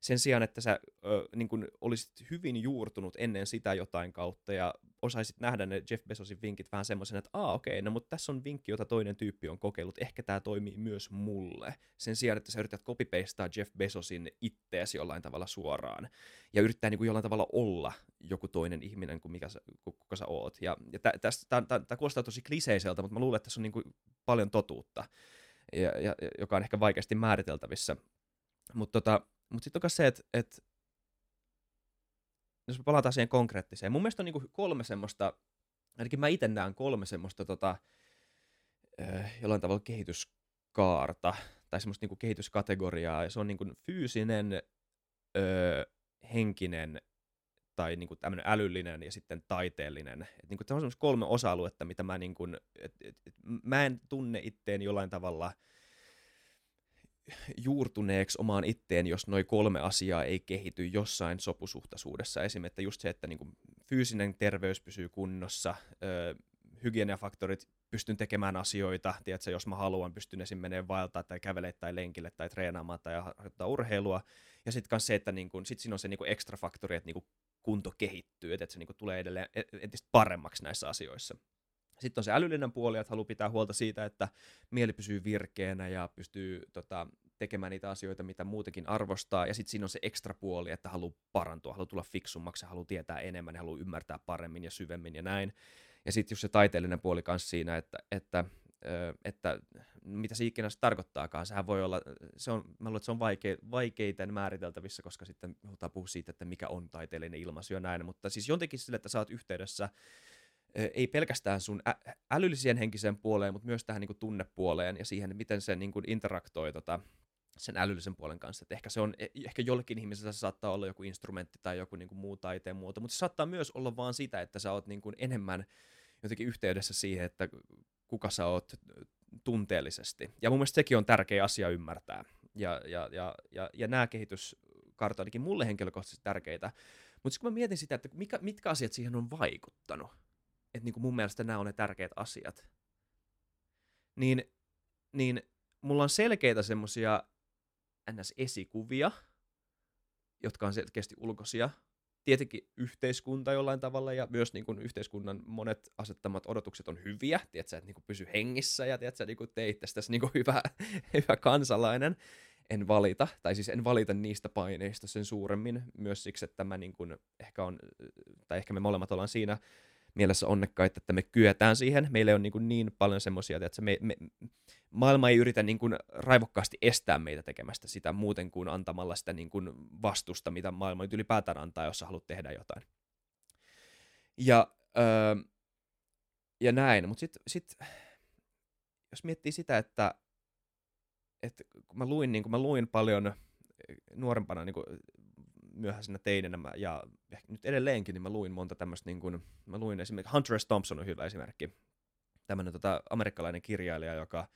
sen sijaan, että sä ö, niin kun olisit hyvin juurtunut ennen sitä jotain kautta ja osaisit nähdä ne Jeff Bezosin vinkit vähän semmoisen, että aa okei, okay, no mutta tässä on vinkki, jota toinen tyyppi on kokeillut, ehkä tämä toimii myös mulle. Sen sijaan, että sä yrität copy-pastaa Jeff Bezosin itteesi jollain tavalla suoraan ja yrittää niin kuin jollain tavalla olla joku toinen ihminen kuin mikä sä, kuka sä oot. Ja, ja tämä kuulostaa tosi kliseiseltä, mutta mä luulen, että tässä on niin kuin paljon totuutta, ja, ja, joka on ehkä vaikeasti määriteltävissä. Mutta tota, mutta sitten on se, että et, jos me palataan siihen konkreettiseen, mun mielestä on niinku kolme semmoista, ainakin mä itse näen kolme semmoista tota, äh, jollain tavalla kehityskaarta tai semmoista niin kuin kehityskategoriaa, ja se on niin kuin fyysinen, öö, henkinen tai niin kuin tämmöinen älyllinen ja sitten taiteellinen. Et niin kuin tämä on kolme osa-aluetta, mitä mä, niin kuin, et, et, et, mä en tunne itteen jollain tavalla juurtuneeksi omaan itteen, jos noin kolme asiaa ei kehity jossain sopusuhtaisuudessa. Esimerkiksi että just se, että niin kuin fyysinen terveys pysyy kunnossa, öö, hygieniafaktorit, pystyn tekemään asioita, tiedätkö, jos mä haluan, pystyn esim. menemään vaeltaa tai kävelemään tai lenkille tai treenaamaan tai harjoittaa urheilua. Ja sitten myös se, että niin kun, sit siinä on se niin kun ekstra faktori, että niin kun kunto kehittyy, että se niin kun tulee edelleen e-, entistä paremmaksi näissä asioissa. Sitten on se älyllinen puoli, että haluaa pitää huolta siitä, että mieli pysyy virkeänä ja pystyy tota, tekemään niitä asioita, mitä muutenkin arvostaa. Ja sitten siinä on se ekstra puoli, että haluaa parantua, haluaa tulla fiksummaksi, haluaa tietää enemmän, haluaa ymmärtää paremmin ja syvemmin ja näin. Ja sitten just se taiteellinen puoli kanssa siinä, että, että, että mitä se ikinä se tarkoittaakaan. Sehän voi olla, se on, mä luulen, että se on vaike, vaikeiten määriteltävissä, koska sitten halutaan puhua siitä, että mikä on taiteellinen ilmaisu ja näin. Mutta siis jotenkin sille, että sä oot yhteydessä ei pelkästään sun ä- älylliseen henkiseen puoleen, mutta myös tähän niin kuin tunnepuoleen ja siihen, miten se niin kuin interaktoi tota, sen älyllisen puolen kanssa. Et ehkä se on, e, ehkä jollekin ihmisellä se saattaa olla joku instrumentti tai joku niin kuin muu taiteen muoto, mutta se saattaa myös olla vaan sitä, että sä oot niin kuin enemmän jotenkin yhteydessä siihen, että kuka sä oot tunteellisesti. Ja mun mielestä sekin on tärkeä asia ymmärtää. Ja, ja, ja, ja, ja nämä kehityskartat ainakin mulle henkilökohtaisesti tärkeitä. Mutta kun mä mietin sitä, että mikä, mitkä asiat siihen on vaikuttanut, että niin kuin mun mielestä nämä on ne tärkeät asiat, niin, niin mulla on selkeitä semmoisia ns-esikuvia, jotka on selkeästi ulkoisia, tietenkin yhteiskunta jollain tavalla ja myös niin kuin yhteiskunnan monet asettamat odotukset on hyviä, tiedätkö, että niin kuin pysy hengissä ja tiedätkö, niin kuin teit tästä niin kuin [LAUGHS] hyvä, hyvä kansalainen. En valita, tai siis en valita niistä paineista sen suuremmin, myös siksi, että mä niin kuin ehkä on, tai ehkä me molemmat ollaan siinä mielessä onnekkaita, että me kyetään siihen. Meillä on niin, niin paljon semmoisia, että me, me, maailma ei yritä niin kuin raivokkaasti estää meitä tekemästä sitä muuten kuin antamalla sitä niin kuin vastusta, mitä maailma nyt ylipäätään antaa, jos sä haluat tehdä jotain. Ja, öö, ja näin, mutta sitten sit, jos miettii sitä, että, että kun mä luin, niin kun mä luin paljon nuorempana niin kuin myöhäisenä teinenä mä, ja ehkä nyt edelleenkin, niin mä luin monta tämmöistä, niin kuin, mä luin esimerkiksi Hunter S. Thompson on hyvä esimerkki, tämmöinen tota, amerikkalainen kirjailija, joka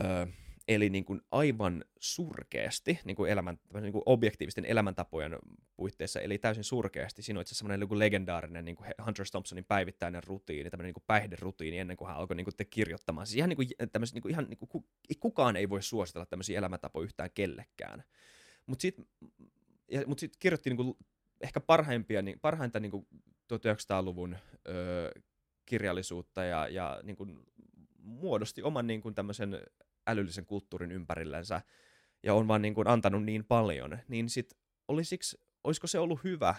ö, eli niin kuin aivan surkeasti niin kuin elämän, niin kuin objektiivisten elämäntapojen puitteissa, eli täysin surkeasti. Siinä on itse asiassa niin legendaarinen niin kuin Hunter. Thompsonin päivittäinen rutiini, tämmöinen niin kuin päihderutiini ennen kuin hän alkoi niin kuin te kirjoittamaan. Siis ihan, niin kuin, niin kuin, ihan niin kuin, kukaan ei voi suositella tämmöisiä elämäntapoja yhtään kellekään. Mutta sitten ja, mutta sitten kirjoitti niinku ehkä parhaimpia, niin, parhainta niinku 1900-luvun öö, kirjallisuutta ja, ja niinku muodosti oman niinku tämmöisen älyllisen kulttuurin ympärillänsä ja on vaan niinku antanut niin paljon, niin sitten olisiko, olisiko se ollut hyvä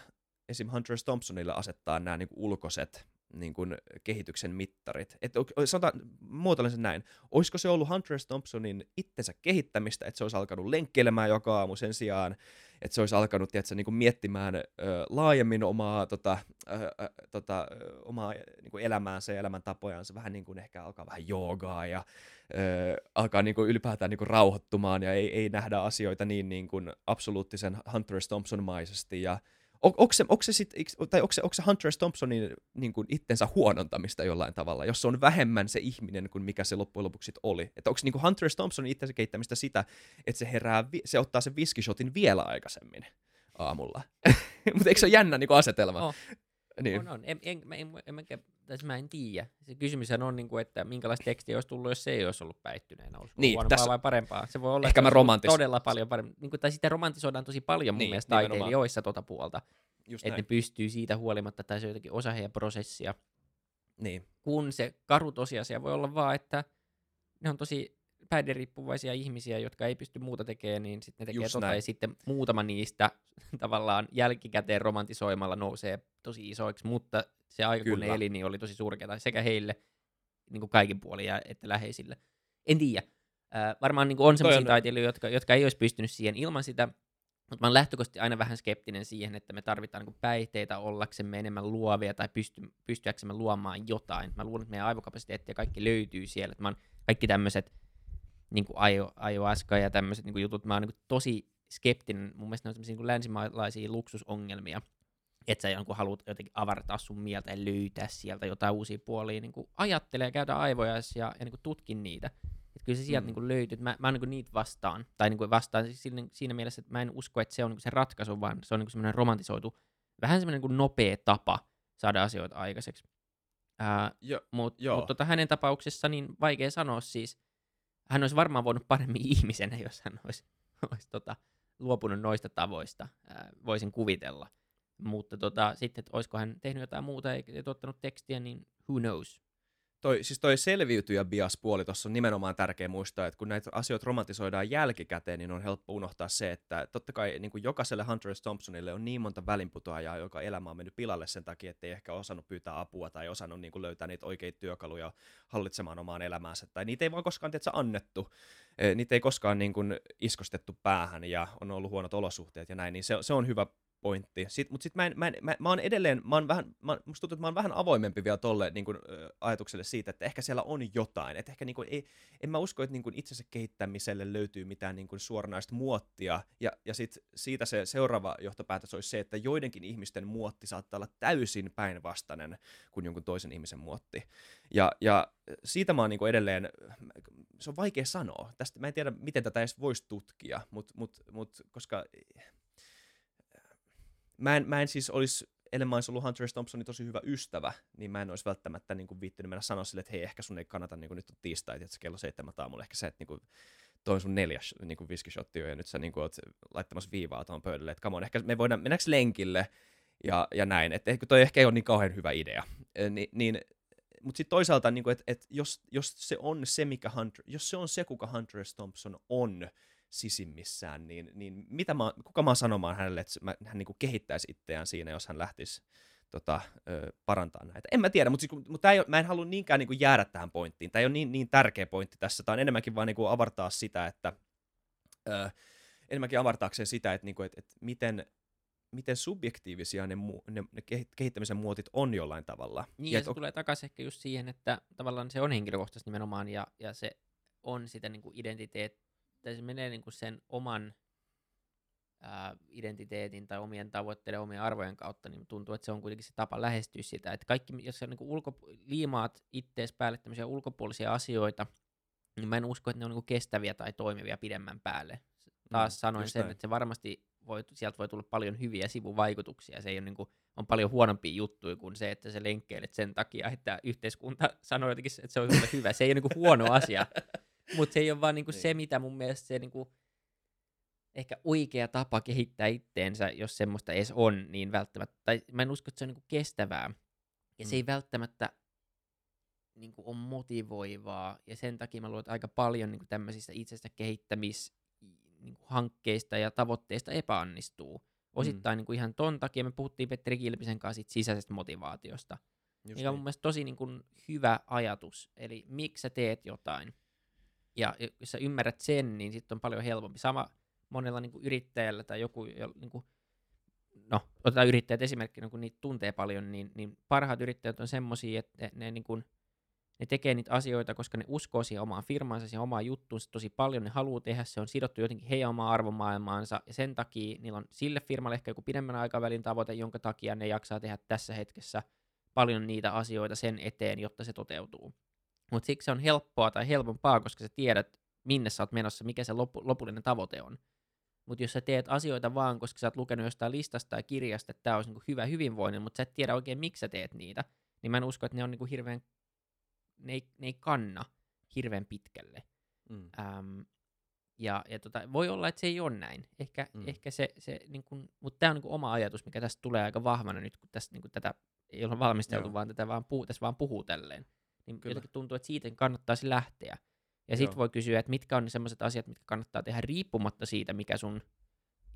esim. Hunter. Thompsonille asettaa nämä niinku ulkoiset niin kuin kehityksen mittarit. Et, sanotaan, muotoilen sen näin. Olisiko se ollut Hunter S. Thompsonin itsensä kehittämistä, että se olisi alkanut lenkkeilemään joka aamu sen sijaan, että se olisi alkanut tiedätkö, niin kuin miettimään ö, laajemmin omaa, tota, ö, ö, tota, omaa niin kuin elämäänsä ja elämäntapojansa, vähän niin kuin ehkä alkaa vähän joogaa ja ö, alkaa niin kuin ylipäätään niin kuin rauhoittumaan ja ei, ei nähdä asioita niin, niin kuin absoluuttisen Hunter. Thompson-maisesti ja on, onko se, onko se, sit, tai onko se, onko se Hunter. Thompsonin niin kuin itsensä huonontamista jollain tavalla, jos se on vähemmän se ihminen kuin mikä se loppujen lopuksi sit oli? Että onko niin kuin Hunter. Thompsonin itsensä kehittämistä sitä, että se herää, se ottaa sen viskishotin vielä aikaisemmin aamulla? [LAUGHS] Mutta eikö se ole jännä niin kuin asetelma? Oh. Niin. On, on. En, en, en, en, en, en, tässä mä en tiedä. Se kysymys on, niin kuin, että minkälaista tekstiä olisi tullut, jos se ei olisi ollut päihtyneenä. Olisi niin, huonompaa tässä... vai parempaa? Se voi olla, Ehkä mä romantis... todella paljon paremmin. Niin kuin, tai sitä romantisoidaan tosi paljon mun niin, mielestä taiteilijoissa tuota puolta. Just että näin. ne pystyy siitä huolimatta, tai se on jotenkin osa heidän prosessia. Niin. Kun se karu tosiasia voi olla vaan, että ne on tosi päihderiippuvaisia ihmisiä, jotka ei pysty muuta tekemään, niin sitten ne tekee Just tota, näin. ja sitten muutama niistä tavallaan jälkikäteen romantisoimalla nousee tosi isoiksi, mutta se aika, Kyllä. kun ne eli, niin oli tosi surkeata sekä heille niin kuin kaikin puolin ja että läheisille. En tiedä. Äh, varmaan niin kuin on sellaisia on... taiteilijoita, jotka, jotka ei olisi pystynyt siihen ilman sitä Mutta mä oon lähtökohtaisesti aina vähän skeptinen siihen, että me tarvitaan niin päihteitä ollaksemme enemmän luovia tai pysty, pystyäksemme luomaan jotain. Mä luulen, että meidän aivokapasiteetti ja kaikki löytyy siellä. Että mä oon kaikki tämmöiset niin ayahuasca ja tämmöiset niin jutut, mä oon niin tosi skeptinen. Mun mielestä ne on niin länsimaalaisia luksusongelmia, että sä jonkun haluat jotenkin avartaa sun mieltä ja löytää sieltä jotain uusia puolia. Niin ajattele ja käytä aivoja ja, ja niin tutkin niitä. Että kyllä se sieltä mm. niin löytyy. Mä, mä oon niin niitä vastaan. Tai niin vastaan siis siinä, siinä mielessä, että mä en usko, että se on niin se ratkaisu, vaan se on niin semmoinen romantisoitu, vähän semmoinen niin nopea tapa saada asioita aikaiseksi. Jo, Mutta mut tota, hänen tapauksessa niin vaikea sanoa siis. Hän olisi varmaan voinut paremmin [LAUGHS] ihmisenä, jos hän olisi, olisi tota, luopunut noista tavoista, ää, voisin kuvitella. Mutta tota, sitten, että olisiko hän tehnyt jotain muuta ja tuottanut tekstiä, niin who knows toi, siis toi selviytyjä bias-puoli tuossa on nimenomaan tärkeä muistaa, että kun näitä asioita romantisoidaan jälkikäteen, niin on helppo unohtaa se, että totta kai niin kuin jokaiselle Hunter S. Thompsonille on niin monta välinputoajaa, joka elämä on mennyt pilalle sen takia, että ei ehkä osannut pyytää apua tai osannut niin kuin löytää niitä oikeita työkaluja hallitsemaan omaan elämäänsä. Tai niitä ei vaan koskaan tietysti, annettu, e, niitä ei koskaan niin kuin iskostettu päähän ja on ollut huonot olosuhteet ja näin, niin se, se on hyvä pointti. Sit, mutta sitten mä, en, mä, en, mä, mä oon edelleen, mä oon vähän, mä, musta tuntuu, että mä oon vähän avoimempi vielä tolle niin kun, ä, ajatukselle siitä, että ehkä siellä on jotain. Että ehkä niin kun, ei, en mä usko, että niin kun itsensä kehittämiselle löytyy mitään niin kun suoranaista muottia. Ja, ja sit siitä se seuraava johtopäätös olisi se, että joidenkin ihmisten muotti saattaa olla täysin päinvastainen kuin jonkun toisen ihmisen muotti. Ja, ja siitä mä oon niin edelleen, se on vaikea sanoa. Tästä mä en tiedä, miten tätä edes voisi tutkia, mutta mut, mut, koska mä en, mä en siis olisi, ellei mä olisi ollut Hunter. Thompsonin tosi hyvä ystävä, niin mä en olisi välttämättä niin kuin, viittynyt mennä sanoa sille, että hei, ehkä sun ei kannata, niin kuin, nyt on tiistai, että kello seitsemän aamulla, ehkä se, että niin kuin, toi sun neljäs niin kuin viskishotti ja nyt sä niin kuin, oot laittamassa viivaa tuohon pöydälle, että come on, ehkä me voidaan, mennäänkö lenkille ja, ja näin, että toi ehkä ei ole niin kauhean hyvä idea, Ni, niin mutta sitten toisaalta, niin että et jos, jos se on se, mikä Hunter, jos se on se, kuka Hunter S. Thompson on, sisimmissään, niin, niin mitä mä, kuka mä oon sanomaan hänelle, että mä, hän niin kuin kehittäisi itseään siinä, jos hän lähtisi tota, ö, parantaa näitä. En mä tiedä, mutta, siis, mutta ei, mä en halua niinkään niin kuin jäädä tähän pointtiin. Tämä ei ole niin, niin tärkeä pointti tässä. Tämä on enemmänkin vaan niin kuin avartaa sitä, että ö, enemmänkin avartaakseen sitä, että, niin kuin, että, että miten, miten subjektiivisia ne, mu- ne, ne kehittämisen muotit on jollain tavalla. Niin, ja, ja se on... tulee takaisin ehkä just siihen, että tavallaan se on henkilökohtaisesti nimenomaan, ja, ja se on sitä niin kuin identiteet, tai se menee niin kuin sen oman ää, identiteetin tai omien tavoitteiden, omien arvojen kautta, niin tuntuu, että se on kuitenkin se tapa lähestyä sitä. Että kaikki, jos sä niin ulko, liimaat ittees päälle tämmöisiä ulkopuolisia asioita, niin mä en usko, että ne on niin kestäviä tai toimivia pidemmän päälle. Taas mm, sanoin sen, näin. että se varmasti voi, sieltä voi tulla paljon hyviä sivuvaikutuksia. Se ei ole niin kuin, on paljon huonompia juttuja kuin se, että se lenkkeilet sen takia, että yhteiskunta [LAUGHS] sanoo jotenkin, että se on hyvä. Se ei ole niin kuin huono asia. [LAUGHS] Mutta se ei ole vaan niinku niin. se, mitä mun mielestä se niinku, ehkä oikea tapa kehittää itteensä, jos semmoista edes on, niin välttämättä, tai mä en usko, että se on niinku kestävää. Ja mm. se ei mm. välttämättä niinku ole motivoivaa, ja sen takia mä luulen, että aika paljon niinku tämmöisistä itsestä kehittämis niinku hankkeista ja tavoitteista epäonnistuu. Osittain mm. niinku ihan ton takia me puhuttiin Petteri Kilpisen kanssa sisäisestä motivaatiosta. Just mikä on niin. mun mielestä tosi niinku hyvä ajatus. Eli miksi sä teet jotain? Ja jos sä ymmärrät sen, niin sitten on paljon helpompi. Sama monella niin kuin yrittäjällä tai joku, niin kuin, no otetaan yrittäjät esimerkkinä, kun niitä tuntee paljon, niin, niin parhaat yrittäjät on semmoisia, että ne, ne, niin kuin, ne tekee niitä asioita, koska ne uskoo siihen omaan firmaansa, siihen omaan juttuunsa tosi paljon, ne haluaa tehdä, se on sidottu jotenkin heidän omaan arvomaailmaansa, ja sen takia niillä on sille firmalle ehkä joku pidemmän aikavälin tavoite, jonka takia ne jaksaa tehdä tässä hetkessä paljon niitä asioita sen eteen, jotta se toteutuu. Mutta siksi se on helppoa tai helpompaa, koska sä tiedät, minne sä oot menossa, mikä se loppu, lopullinen tavoite on. Mutta jos sä teet asioita vaan, koska sä oot lukenut jostain listasta tai kirjasta, että tämä olisi niinku hyvä hyvinvoinnin, mutta sä et tiedä oikein, miksi sä teet niitä, niin mä en usko, että ne on niinku hirveän, ne ei, ne ei kanna hirveän pitkälle. Mm. Ähm, ja, ja tota, voi olla, että se ei ole näin. Ehkä, mm. ehkä se, se niin kun, mutta tämä on niin oma ajatus, mikä tästä tulee aika vahvana nyt, kun tästä, niin tätä ei ole valmisteltu, Joo. vaan tätä vaan, puhu, tässä vaan puhuu tälleen niin Kyllä. jotenkin tuntuu, että siitä kannattaisi lähteä. Ja sitten voi kysyä, että mitkä on ne sellaiset asiat, mitkä kannattaa tehdä riippumatta siitä, mikä sun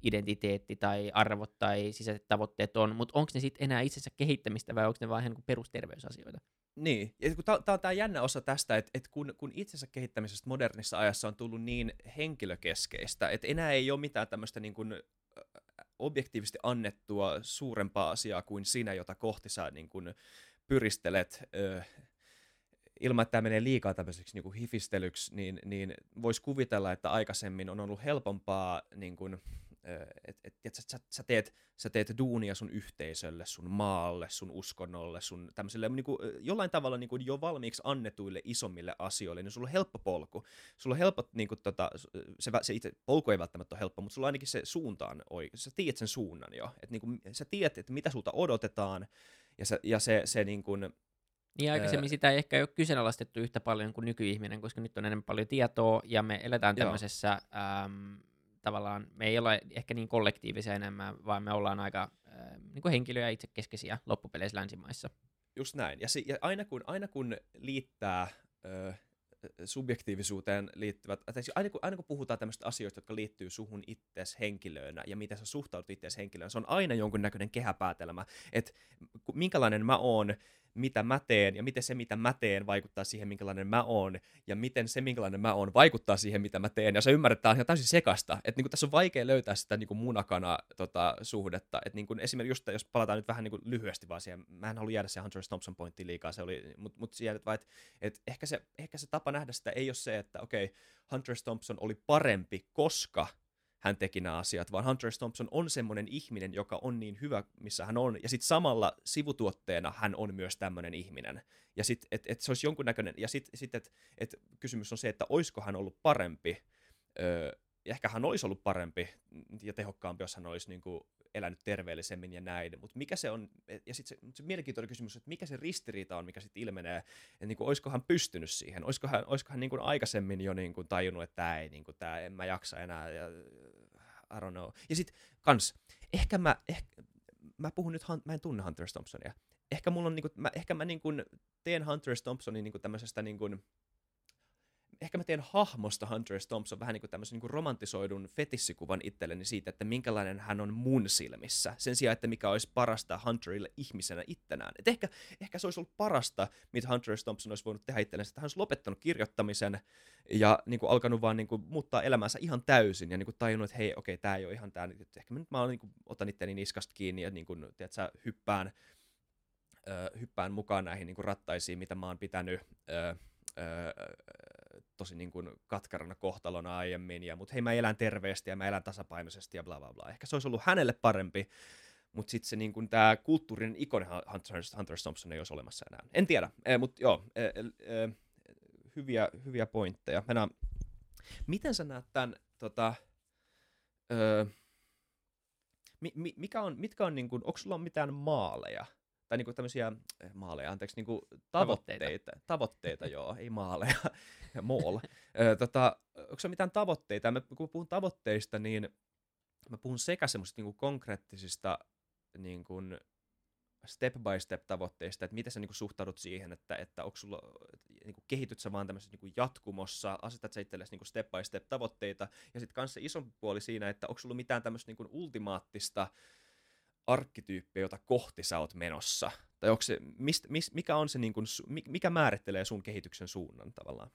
identiteetti tai arvot tai sisäiset tavoitteet on, mutta onko ne sitten enää itsensä kehittämistä vai onko ne vain niin perusterveysasioita? Niin, ja tämä on tämä jännä osa tästä, että, että kun, kun itsensä kehittämisestä modernissa ajassa on tullut niin henkilökeskeistä, että enää ei ole mitään tämmöistä niin kuin objektiivisesti annettua suurempaa asiaa kuin sinä, jota kohti sä niin kuin pyristelet ö, ilman, että tämä menee liikaa tämmöiseksi niin kuin hifistelyksi, niin, niin voisi kuvitella, että aikaisemmin on ollut helpompaa niin kuin, et, et, et, sä, sä, teet, sä teet duunia sun yhteisölle, sun maalle, sun uskonnolle, sun tämmöiselle niin kuin, jollain tavalla niin kuin jo valmiiksi annetuille isommille asioille, niin sulla on helppo polku. Sulla on helppo, niin kuin, tota, se, se itse polku ei välttämättä ole helppo, mutta sulla ainakin se suunta on oikein. Sä tiedät sen suunnan jo. Et, niin kuin, sä tiedät, että mitä sulta odotetaan, ja, se, ja se, se niin kuin, niin aikaisemmin sitä ei ehkä ole kyseenalaistettu yhtä paljon kuin nykyihminen, koska nyt on enemmän paljon tietoa ja me eletään tämmöisessä äm, tavallaan, me ei olla ehkä niin kollektiivisia enemmän, vaan me ollaan aika äh, niin kuin henkilöjä itsekeskeisiä loppupeleissä länsimaissa. Just näin. Ja, si- ja aina, kun, aina kun liittää ö, subjektiivisuuteen liittyvät, tai aina kun, aina kun puhutaan tämmöistä asioista, jotka liittyy suhun itses henkilöönä ja miten sä suhtaudut itses henkilöön, se on aina jonkunnäköinen kehäpäätelmä, että minkälainen mä oon mitä mä teen, ja miten se, mitä mä teen, vaikuttaa siihen, minkälainen mä oon, ja miten se, minkälainen mä oon, vaikuttaa siihen, mitä mä teen. Ja se ymmärretään ihan täysin sekasta. Että niin tässä on vaikea löytää sitä niin munakana tota, suhdetta. Että niin esimerkiksi just, jos palataan nyt vähän niin lyhyesti vaan siihen, mä en halua jäädä se Hunter Thompson pointtiin liikaa, se oli, mutta mut siellä, että, että, että ehkä, se, ehkä se tapa nähdä sitä ei ole se, että okei, okay, Hunter Thompson oli parempi, koska hän teki nämä asiat, vaan Hunter S. Thompson on semmoinen ihminen, joka on niin hyvä, missä hän on, ja sitten samalla sivutuotteena hän on myös tämmöinen ihminen. Ja sitten, että et se olisi jonkunnäköinen, ja sitten, sit, että et kysymys on se, että olisiko hän ollut parempi, öö, ehkä hän olisi ollut parempi ja tehokkaampi, jos hän olisi niin kuin, elänyt terveellisemmin ja näin, mutta mikä se on, ja sitten se, se mielenkiintoinen kysymys, että mikä se ristiriita on, mikä sitten ilmenee, että niin kuin, olisiko hän pystynyt siihen, olisiko hän, olisiko hän niin kuin aikaisemmin jo niin kuin, tajunnut, että tämä ei, niin kuin, tämä, en mä jaksa enää, ja I don't know. Ja sitten kans, ehkä mä, ehkä, mä puhun nyt, mä en tunne Hunter Thompsonia, ehkä mulla on, niin kuin, mä, ehkä mä niin kuin, teen Hunter Thompsonin niin kuin tämmöisestä niin kuin, ehkä mä teen hahmosta Hunter S. Thompson vähän niin kuin tämmöisen niin kuin romantisoidun fetissikuvan itselleni siitä, että minkälainen hän on mun silmissä, sen sijaan, että mikä olisi parasta Hunterille ihmisenä ittenään. Et ehkä, ehkä se olisi ollut parasta, mitä Hunter S. Thompson olisi voinut tehdä itselleen, että hän olisi lopettanut kirjoittamisen ja niin kuin alkanut vaan niin kuin, muuttaa elämänsä ihan täysin ja niin kuin tajunnut, että hei, okei, tämä ei ole ihan tämä, että ehkä mä nyt mä niin kuin, otan itteni niskasta kiinni ja niin kuin, tiedätkö, hyppään, ö, hyppään mukaan näihin niin kuin rattaisiin, mitä mä oon pitänyt ö, tosi niin kuin katkarana kohtalona aiemmin, ja, mutta hei mä elän terveesti ja mä elän tasapainoisesti ja bla bla bla. Ehkä se olisi ollut hänelle parempi, mutta sitten se niin tämä kulttuurinen ikoni Hunter, Hunter Thompson ei olisi olemassa enää. En tiedä, e, mutta joo, e, e, hyviä, hyviä pointteja. Mennään. Miten sä näet tämän, tota, ö, mi, mikä on, mitkä on, niin kuin, onko sulla mitään maaleja tai niinku tämmöisiä eh, maaleja, anteeksi, niinku tavoitteita. Tavoitteita, tavoitteita joo, ei maaleja, [LAUGHS] mool. tota, onko se mitään tavoitteita? Mä, kun puhun tavoitteista, niin mä puhun sekä semmoisista niinku konkreettisista niinku, step by step tavoitteista, että miten sä niinku suhtaudut siihen, että, että onko sulla, niinku, kehityt sä vaan tämmöisessä niinku jatkumossa, asetat sä itsellesi niinku step by step tavoitteita, ja sitten kanssa isompi puoli siinä, että onko sulla mitään tämmöistä niinku ultimaattista arkkityyppi, jota kohti sä oot menossa? Tai onko se, mist, mis, mikä, on se niin kuin, mikä määrittelee sun kehityksen suunnan tavallaan?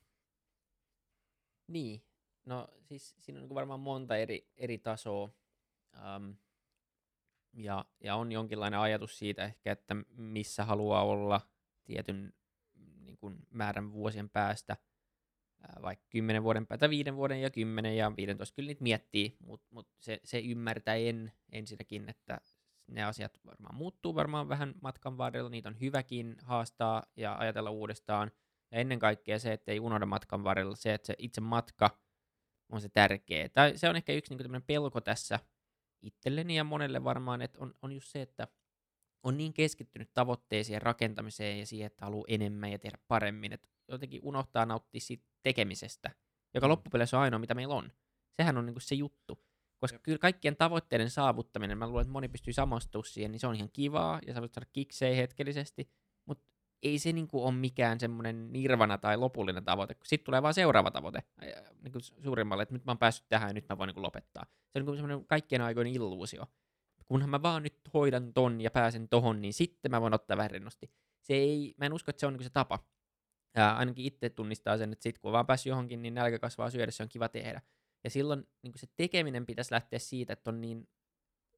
Niin, no siis siinä on niin varmaan monta eri, eri tasoa. Um, ja, ja on jonkinlainen ajatus siitä ehkä, että missä haluaa olla tietyn niin kuin määrän vuosien päästä, vaikka 10 vuoden päästä, viiden vuoden ja 10 ja 15, kyllä niitä miettii, mutta mut se, se ymmärtäen ensinnäkin, että ne asiat varmaan muuttuu varmaan vähän matkan varrella, niitä on hyväkin haastaa ja ajatella uudestaan. Ja ennen kaikkea se, että ei unohda matkan varrella se, että se itse matka on se tärkeä. Tai se on ehkä yksi niin pelko tässä itselleni ja monelle varmaan, että on, on just se, että on niin keskittynyt tavoitteisiin ja rakentamiseen ja siihen, että haluaa enemmän ja tehdä paremmin, että jotenkin unohtaa nauttia siitä tekemisestä, joka mm. loppupeleissä on ainoa, mitä meillä on. Sehän on niin se juttu. Koska Jep. kyllä kaikkien tavoitteiden saavuttaminen, mä luulen, että moni pystyy samastumaan siihen, niin se on ihan kivaa ja sä voit saada kiksei hetkellisesti, mutta ei se niinku ole mikään semmoinen nirvana tai lopullinen tavoite, kun sitten tulee vaan seuraava tavoite niin kuin suurimmalle, että nyt mä oon päässyt tähän ja nyt mä voin niin lopettaa. Se on niin semmoinen kaikkien aikojen illuusio. Kunhan mä vaan nyt hoidan ton ja pääsen tohon, niin sitten mä voin ottaa vähän rennosti. Se ei, mä en usko, että se on niin se tapa. Ja ainakin itse tunnistaa sen, että sit kun on vaan päässyt johonkin, niin nälkä kasvaa syödessä, on kiva tehdä. Ja silloin niin se tekeminen pitäisi lähteä siitä, että on niin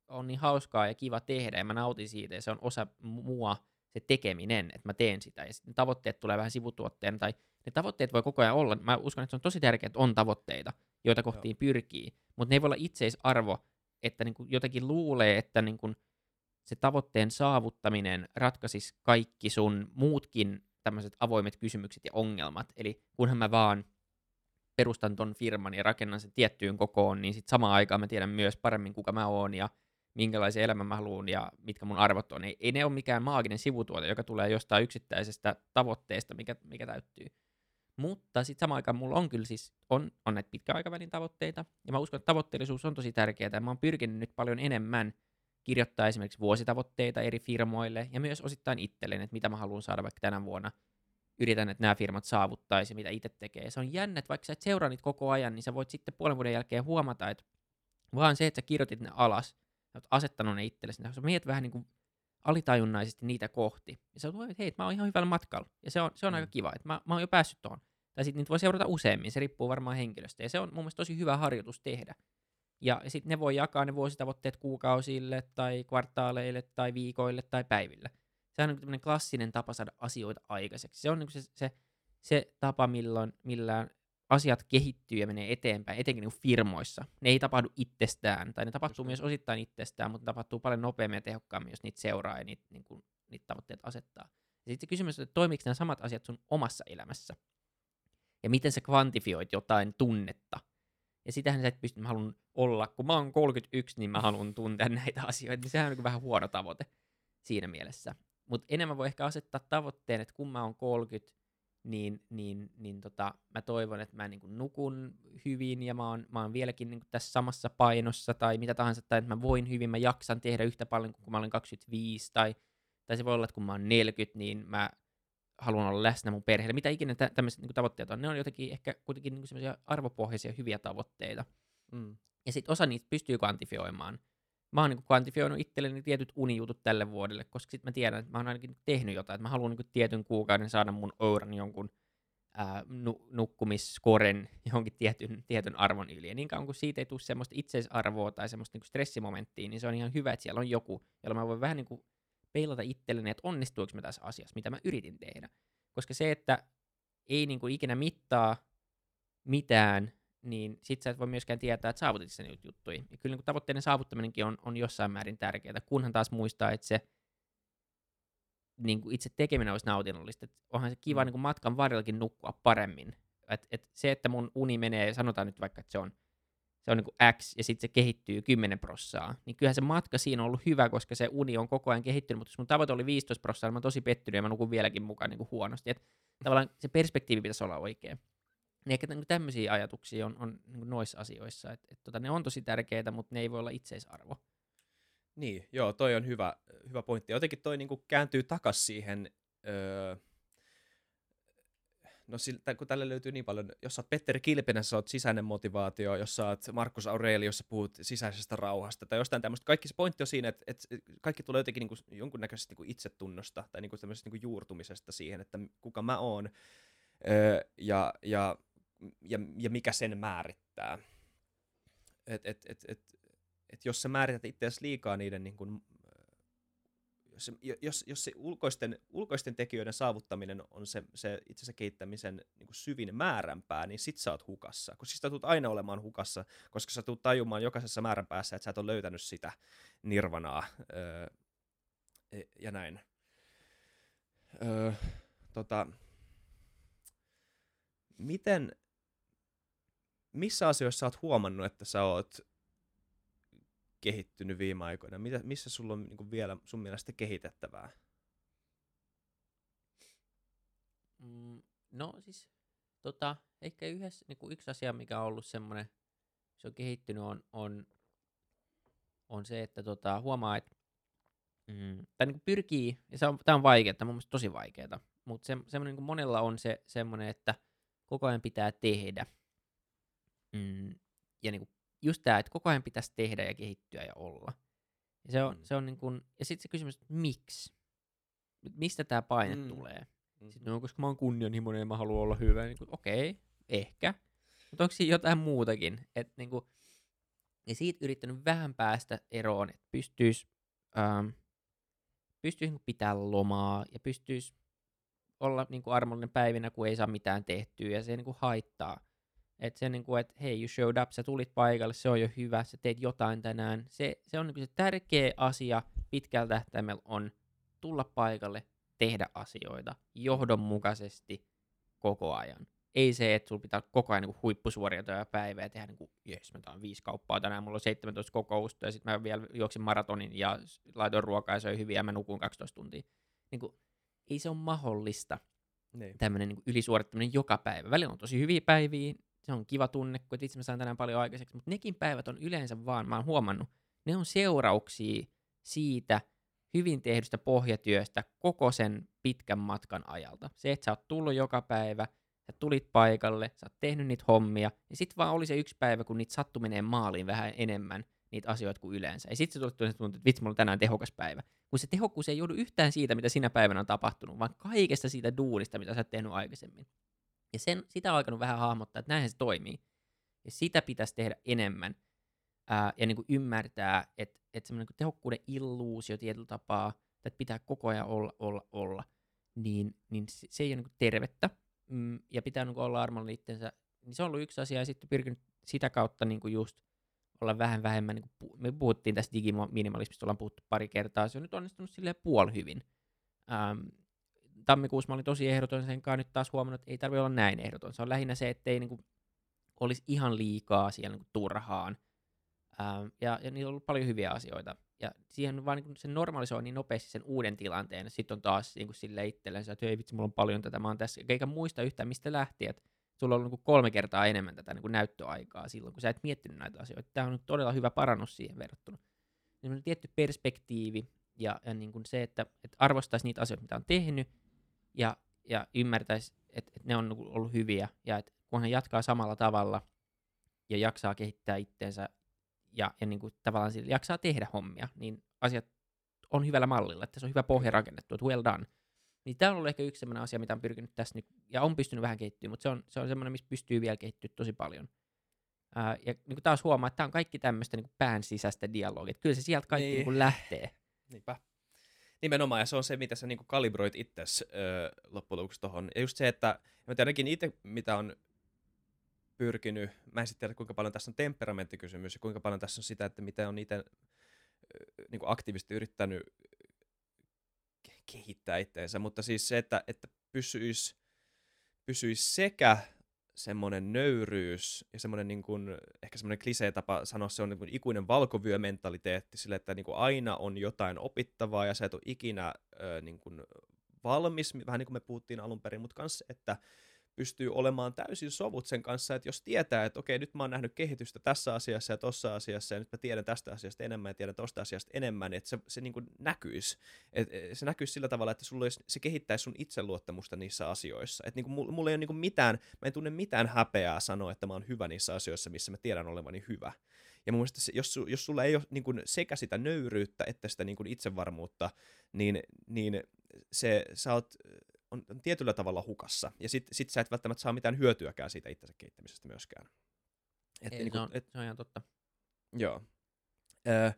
on niin hauskaa ja kiva tehdä ja mä nautin siitä ja se on osa mua se tekeminen, että mä teen sitä. Ja sitten tavoitteet tulee vähän sivutuotteen tai ne tavoitteet voi koko ajan olla. Mä uskon, että se on tosi tärkeää, että on tavoitteita, joita kohtiin Joo. pyrkii, mutta ne ei voi olla itseisarvo, että niin kuin jotenkin luulee, että niin kuin se tavoitteen saavuttaminen ratkaisisi kaikki sun muutkin tämmöiset avoimet kysymykset ja ongelmat. Eli kunhan mä vaan perustan ton firman ja rakennan sen tiettyyn kokoon, niin sitten samaan aikaan mä tiedän myös paremmin, kuka mä oon ja minkälaisen elämän mä haluan ja mitkä mun arvot on. Ei, ei ne ole mikään maaginen sivutuote, joka tulee jostain yksittäisestä tavoitteesta, mikä, mikä täyttyy. Mutta sitten samaan aikaan mulla on kyllä siis, on, on näitä pitkän aikavälin tavoitteita, ja mä uskon, että tavoitteellisuus on tosi tärkeää, ja mä oon pyrkinyt nyt paljon enemmän kirjoittaa esimerkiksi vuositavoitteita eri firmoille, ja myös osittain itselleen, että mitä mä haluan saada vaikka tänä vuonna. Yritän, että nämä firmat saavuttaisi, mitä itse tekee. Se on jännä, että vaikka sä et seuraa niitä koko ajan, niin sä voit sitten puolen vuoden jälkeen huomata, että vaan se, että sä kirjoitit ne alas, sä oot asettanut ne itsellesi, niin sä mietit vähän niin kuin alitajunnaisesti niitä kohti. Ja sä oot, että hei, mä oon ihan hyvällä matkalla. Ja se on, se on mm. aika kiva, että mä, mä oon jo päässyt tuohon. Tai sitten niitä voi seurata useammin, se riippuu varmaan henkilöstä. Ja se on mun mielestä tosi hyvä harjoitus tehdä. Ja sitten ne voi jakaa ne vuositavoitteet kuukausille tai kvartaaleille tai viikoille tai päiville. Se on niin klassinen tapa saada asioita aikaiseksi. Se on niin se, se, se tapa, milloin, millä asiat kehittyy ja menee eteenpäin, etenkin niin firmoissa. Ne ei tapahdu itsestään, tai ne tapahtuu myös osittain itsestään, mutta ne tapahtuu paljon nopeammin ja tehokkaammin, jos niitä seuraa ja niitä, niin kuin, niitä tavoitteet asettaa. Ja sitten se kysymys on, että toimiiko nämä samat asiat sun omassa elämässä? Ja miten sä kvantifioit jotain tunnetta? Ja sitähän sä et pysty, mä haluan olla, kun mä oon 31, niin mä haluan tuntea näitä asioita, niin sehän on niin vähän huono tavoite siinä mielessä. Mutta enemmän voi ehkä asettaa tavoitteen, että kun mä oon 30, niin, niin, niin tota, mä toivon, että mä niin kuin nukun hyvin ja mä oon, mä oon vieläkin niin kuin tässä samassa painossa tai mitä tahansa, tai että mä voin hyvin, mä jaksan tehdä yhtä paljon kuin kun mä olen 25, tai, tai se voi olla, että kun mä oon 40, niin mä haluan olla läsnä mun perheelle. Mitä ikinä tä- tämmöiset niin tavoitteet on, ne on jotenkin ehkä kuitenkin niin semmoisia arvopohjaisia hyviä tavoitteita. Mm. Ja sitten osa niistä pystyy kvantifioimaan mä oon niin kvantifioinut itselleni tietyt unijutut tälle vuodelle, koska sitten mä tiedän, että mä oon ainakin tehnyt jotain, että mä haluan niin tietyn kuukauden saada mun Ouran jonkun ää, nu- nukkumiskoren johonkin tietyn, tietyn arvon yli. Ja niin kauan kuin siitä ei tule semmoista itseisarvoa tai semmoista niin stressimomenttia, niin se on ihan hyvä, että siellä on joku, jolla mä voin vähän niin kuin peilata itselleni, että onnistuuko mä tässä asiassa, mitä mä yritin tehdä. Koska se, että ei niin kuin ikinä mittaa mitään, niin sit sä et voi myöskään tietää, että saavutit sen juttuja. Ja kyllä niin tavoitteiden saavuttaminenkin on, on jossain määrin tärkeää, kunhan taas muistaa, että se niin kuin itse tekeminen olisi nautinnollista. Et onhan se kiva niin kuin matkan varrellakin nukkua paremmin. Et, et se, että mun uni menee, sanotaan nyt vaikka, että se on, se on niin kuin X ja sitten se kehittyy 10 prossaa, niin kyllähän se matka siinä on ollut hyvä, koska se uni on koko ajan kehittynyt, mutta jos mun tavoite oli 15 prossaa, niin mä oon tosi pettynyt ja mä nukun vieläkin mukaan niin kuin huonosti. Et tavallaan se perspektiivi pitäisi olla oikein. Niin ehkä niin tämmöisiä ajatuksia on, on niin noissa asioissa, että et, tota, ne on tosi tärkeitä, mutta ne ei voi olla itseisarvo. Niin, joo, toi on hyvä, hyvä pointti. Jotenkin toi niin kuin kääntyy takas siihen, öö, no siltä, kun tälle löytyy niin paljon, jos sä oot Petteri Kilpinen, sä oot sisäinen motivaatio, jos sä oot Markus Aureli, jos sä puhut sisäisestä rauhasta tai jostain tämmöistä. Kaikki se pointti on siinä, että, että kaikki tulee jotenkin niin kuin, jonkunnäköisestä niin kuin itsetunnosta tai niin kuin tämmöisestä niin kuin juurtumisesta siihen, että kuka mä oon. Öö, ja, ja ja, ja mikä sen määrittää. Et, et, et, et, et jos sä määrität itseäsi liikaa niiden, niin kun, jos, jos, jos se ulkoisten, ulkoisten tekijöiden saavuttaminen on se, se itsensä kehittämisen niin syvin määränpää, niin sit sä oot hukassa. Koska siis sä tulet aina olemaan hukassa, koska sä tulet tajumaan jokaisessa määränpäässä, että sä et ole löytänyt sitä nirvanaa öö, ja näin. Öö, tota, miten, missä asioissa sä oot huomannut, että sä oot kehittynyt viime aikoina? Mitä, missä sulla on niin vielä sun mielestä kehitettävää? Mm, no siis, tota, ehkä yhdessä, niin kuin yksi asia, mikä on ollut semmoinen, se on kehittynyt, on, on, on se, että tota, huomaa, että mm, tai niin pyrkii, ja se on, tämä on vaikeaa, mun mielestä tosi vaikeaa, mutta se, semmoinen niin monella on se semmoinen, että koko ajan pitää tehdä – Mm, ja niin kuin just tämä, että koko ajan pitäisi tehdä ja kehittyä ja olla. Ja se on, mm. se on niin kuin, ja sitten se kysymys, että miksi? Mistä tämä paine mm. tulee? Mm-hmm. Sitten no, koska mä oon kunnianhimoinen ja mä haluan olla hyvä. Niin okei, okay, ehkä. Mutta onko siinä jotain muutakin? Että niin kuin, Ja siitä yrittänyt vähän päästä eroon, että pystyisi ähm, pystyisi niinku pitää lomaa ja pystyisi olla niin kuin armollinen päivinä, kun ei saa mitään tehtyä ja se niin kuin haittaa. Että se niin kuin, että hei, you showed up, sä tulit paikalle, se on jo hyvä, sä teet jotain tänään. Se, se on niin kuin se tärkeä asia pitkällä tähtäimellä on tulla paikalle, tehdä asioita johdonmukaisesti koko ajan. Ei se, että sulla pitää koko ajan niin huippusuoriutua päivää ja tehdä niin kuin, jes, mä taan viisi kauppaa tänään, mulla on 17 kokousta ja sitten mä vielä juoksin maratonin ja laitoin ruokaa ja söin hyvin ja mä nukuin 12 tuntia. Niin kuin, ei se ole mahdollista Niin. tämmöinen niin ylisuorittaminen joka päivä. Välillä on tosi hyviä päiviä, se on kiva tunne, kun itse mä saan tänään paljon aikaiseksi, mutta nekin päivät on yleensä vaan, mä oon huomannut, ne on seurauksia siitä hyvin tehdystä pohjatyöstä koko sen pitkän matkan ajalta. Se, että sä oot tullut joka päivä, sä tulit paikalle, sä oot tehnyt niitä hommia, ja sitten vaan oli se yksi päivä, kun niitä sattu menee maaliin vähän enemmän niitä asioita kuin yleensä. Ja sitten se tuli tuntuu, että vitsi, mulla on tänään tehokas päivä. Kun se tehokkuus ei joudu yhtään siitä, mitä sinä päivänä on tapahtunut, vaan kaikesta siitä duunista, mitä sä oot tehnyt aikaisemmin. Ja sen, sitä on alkanut vähän hahmottaa, että näinhän se toimii. Ja sitä pitäisi tehdä enemmän. Ää, ja niin kuin ymmärtää, että, että semmoinen niin tehokkuuden illuusio tietyllä tapaa, että pitää koko ajan olla, olla, olla, niin, niin se, se ei ole niin tervettä. Mm, ja pitää niin olla armollinen itsensä. Niin se on ollut yksi asia, ja sitten pyrkinyt sitä kautta niin kuin just olla vähän vähemmän, niin kuin, me puhuttiin tästä digiminimalismista, ollaan puhuttu pari kertaa, se on nyt onnistunut silleen puol hyvin. Ähm, tammikuussa mä olin tosi ehdoton sen kanssa, nyt taas huomannut, että ei tarvitse olla näin ehdoton. Se on lähinnä se, ettei niin kuin, olisi ihan liikaa siellä niin kuin, turhaan. Ähm, ja, ja niillä on ollut paljon hyviä asioita. Ja siihen vaan niin se normalisoi niin nopeasti sen uuden tilanteen. Sitten on taas niin kuin, sille itsellensä, että ei vitsi, mulla on paljon tätä, mä oon tässä. Eikä muista yhtään, mistä lähti, että sulla on ollut niin kolme kertaa enemmän tätä niin näyttöaikaa silloin, kun sä et miettinyt näitä asioita. Tämä on nyt todella hyvä parannus siihen verrattuna. Niin tietty perspektiivi ja, ja niin kuin se, että, että arvostaisi niitä asioita, mitä on tehnyt ja, ja ymmärtäisi, että, että ne on niin ollut hyviä ja että kun hän jatkaa samalla tavalla ja jaksaa kehittää itteensä ja, ja niin kuin tavallaan sillä jaksaa tehdä hommia, niin asiat on hyvällä mallilla, että se on hyvä pohja rakennettu, että well done. Niin tämä on ollut ehkä yksi sellainen asia, mitä on pyrkinyt tässä nyt, ja on pystynyt vähän kehittymään, mutta se on, se on semmoinen, missä pystyy vielä kehittyä tosi paljon. Ää, ja niin kuin taas huomaa, että tämä on kaikki tämmöistä niin pään sisäistä dialogia. Että kyllä se sieltä kaikki Niin. niin. Niin lähtee. Niinpä. Nimenomaan, ja se on se, mitä sä niinku kalibroit itses öö, loppujen lopuksi tohon. Ja just se, että mä tiedänkin itse, mitä on pyrkinyt, mä en sitten tiedä, kuinka paljon tässä on temperamenttikysymys, ja kuinka paljon tässä on sitä, että miten on itse niinku aktiivisesti yrittänyt ke- kehittää itteensä, mutta siis se, että, että pysyisi, pysyisi sekä semmoinen nöyryys ja semmoinen niin kuin, ehkä semmoinen klisee tapa sanoa, se on niin kuin ikuinen valkovyömentaliteetti sille, että niin kuin aina on jotain opittavaa ja sä et ole ikinä ö, niin kuin valmis, vähän niin kuin me puhuttiin alun perin, mutta kans, että pystyy olemaan täysin sovut sen kanssa, että jos tietää, että okei, nyt mä oon nähnyt kehitystä tässä asiassa ja tossa asiassa, ja nyt mä tiedän tästä asiasta enemmän ja tiedän tosta asiasta enemmän, että se, se niin kuin näkyisi. Et, et se näkyisi sillä tavalla, että sulla olisi, se kehittäisi sun itseluottamusta niissä asioissa. Että niin kuin, mulla, ei ole niin kuin mitään, mä en tunne mitään häpeää sanoa, että mä oon hyvä niissä asioissa, missä mä tiedän olevani hyvä. Ja mun mielestä se, jos, jos sulla ei ole niin kuin sekä sitä nöyryyttä että sitä niin kuin itsevarmuutta, niin, niin se, sä oot, on, on tietyllä tavalla hukassa. Ja sit, sit sä et välttämättä saa mitään hyötyäkään siitä itsensä kehittämisestä myöskään. Et Ei, niinku- se, on, et, se on ihan totta. Joo. Öö,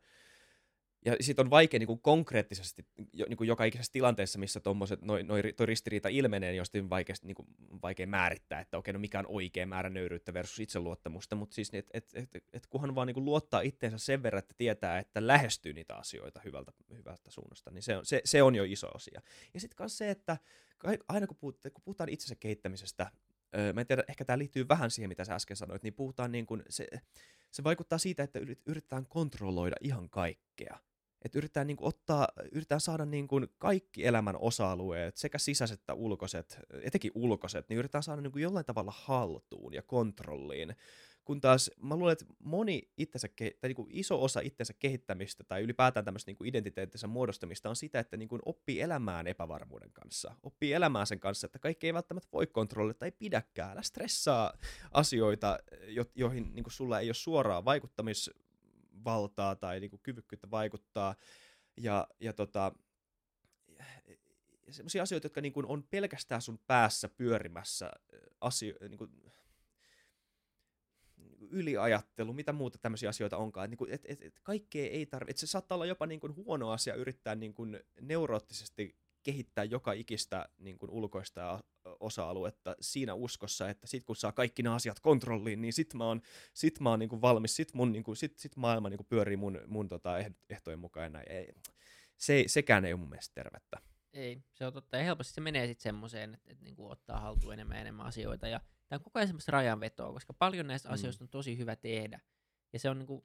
ja sitten on vaikea niin kuin konkreettisesti, niin kuin joka ikisessä tilanteessa, missä tommoset, noi, noi, toi ristiriita ilmenee, sitten vaikea, niin kuin, vaikea määrittää, että okei, no mikä on oikea määrä nöyryyttä versus itseluottamusta, mutta siis, et, et, et, et kunhan vaan niin kuin luottaa itteensä sen verran, että tietää, että lähestyy niitä asioita hyvältä, hyvältä suunnasta, niin se on, se, se on jo iso asia. Ja sitten myös se, että aina kun, puhut, kun puhutaan itsensä kehittämisestä, mä en tiedä, ehkä tämä liittyy vähän siihen, mitä sä äsken sanoit, niin puhutaan niin kuin, se, se vaikuttaa siitä, että yrit- yritetään kontrolloida ihan kaikkea. Että yritetään, niin kuin, ottaa, yritetään saada niin kuin, kaikki elämän osa-alueet, sekä sisäiset että ulkoiset, etenkin ulkoiset, niin yritetään saada niin kuin, jollain tavalla haltuun ja kontrolliin. Kun taas mä luulen, että moni itsensä, tai niin kuin iso osa itsensä kehittämistä tai ylipäätään tämmöistä niin kuin identiteettinsä muodostamista on sitä, että niin kuin oppii elämään epävarmuuden kanssa. Oppii elämään sen kanssa, että kaikki ei välttämättä voi kontrolloida tai pidäkään. Älä stressaa asioita, jo- joihin niin kuin sulla ei ole suoraa vaikuttamisvaltaa tai niin kuin kyvykkyyttä vaikuttaa. Ja, ja tota, sellaisia asioita, jotka niin kuin on pelkästään sun päässä pyörimässä asio- niin kuin, yliajattelu, mitä muuta tämmöisiä asioita onkaan. Että niin et, et, et kaikkea ei tarvitse, että se saattaa olla jopa niin kuin huono asia yrittää niin kuin neuroottisesti kehittää joka ikistä niin kuin ulkoista osa-aluetta siinä uskossa, että sit kun saa kaikki nämä asiat kontrolliin, niin sit mä oon, sit mä oon niin kuin valmis, sit, mun, niin kuin, sit, sit maailma niin kuin pyörii mun, mun tota ehtojen mukaan näin. Ei, se, sekään ei ole mun mielestä tervettä. Ei, se on totta. Ja helposti se menee sitten semmoiseen, että, että niin kuin ottaa haltuun enemmän ja enemmän asioita. Ja tämä on koko ajan semmoista rajanvetoa, koska paljon näistä mm. asioista on tosi hyvä tehdä. Ja se on niin kuin,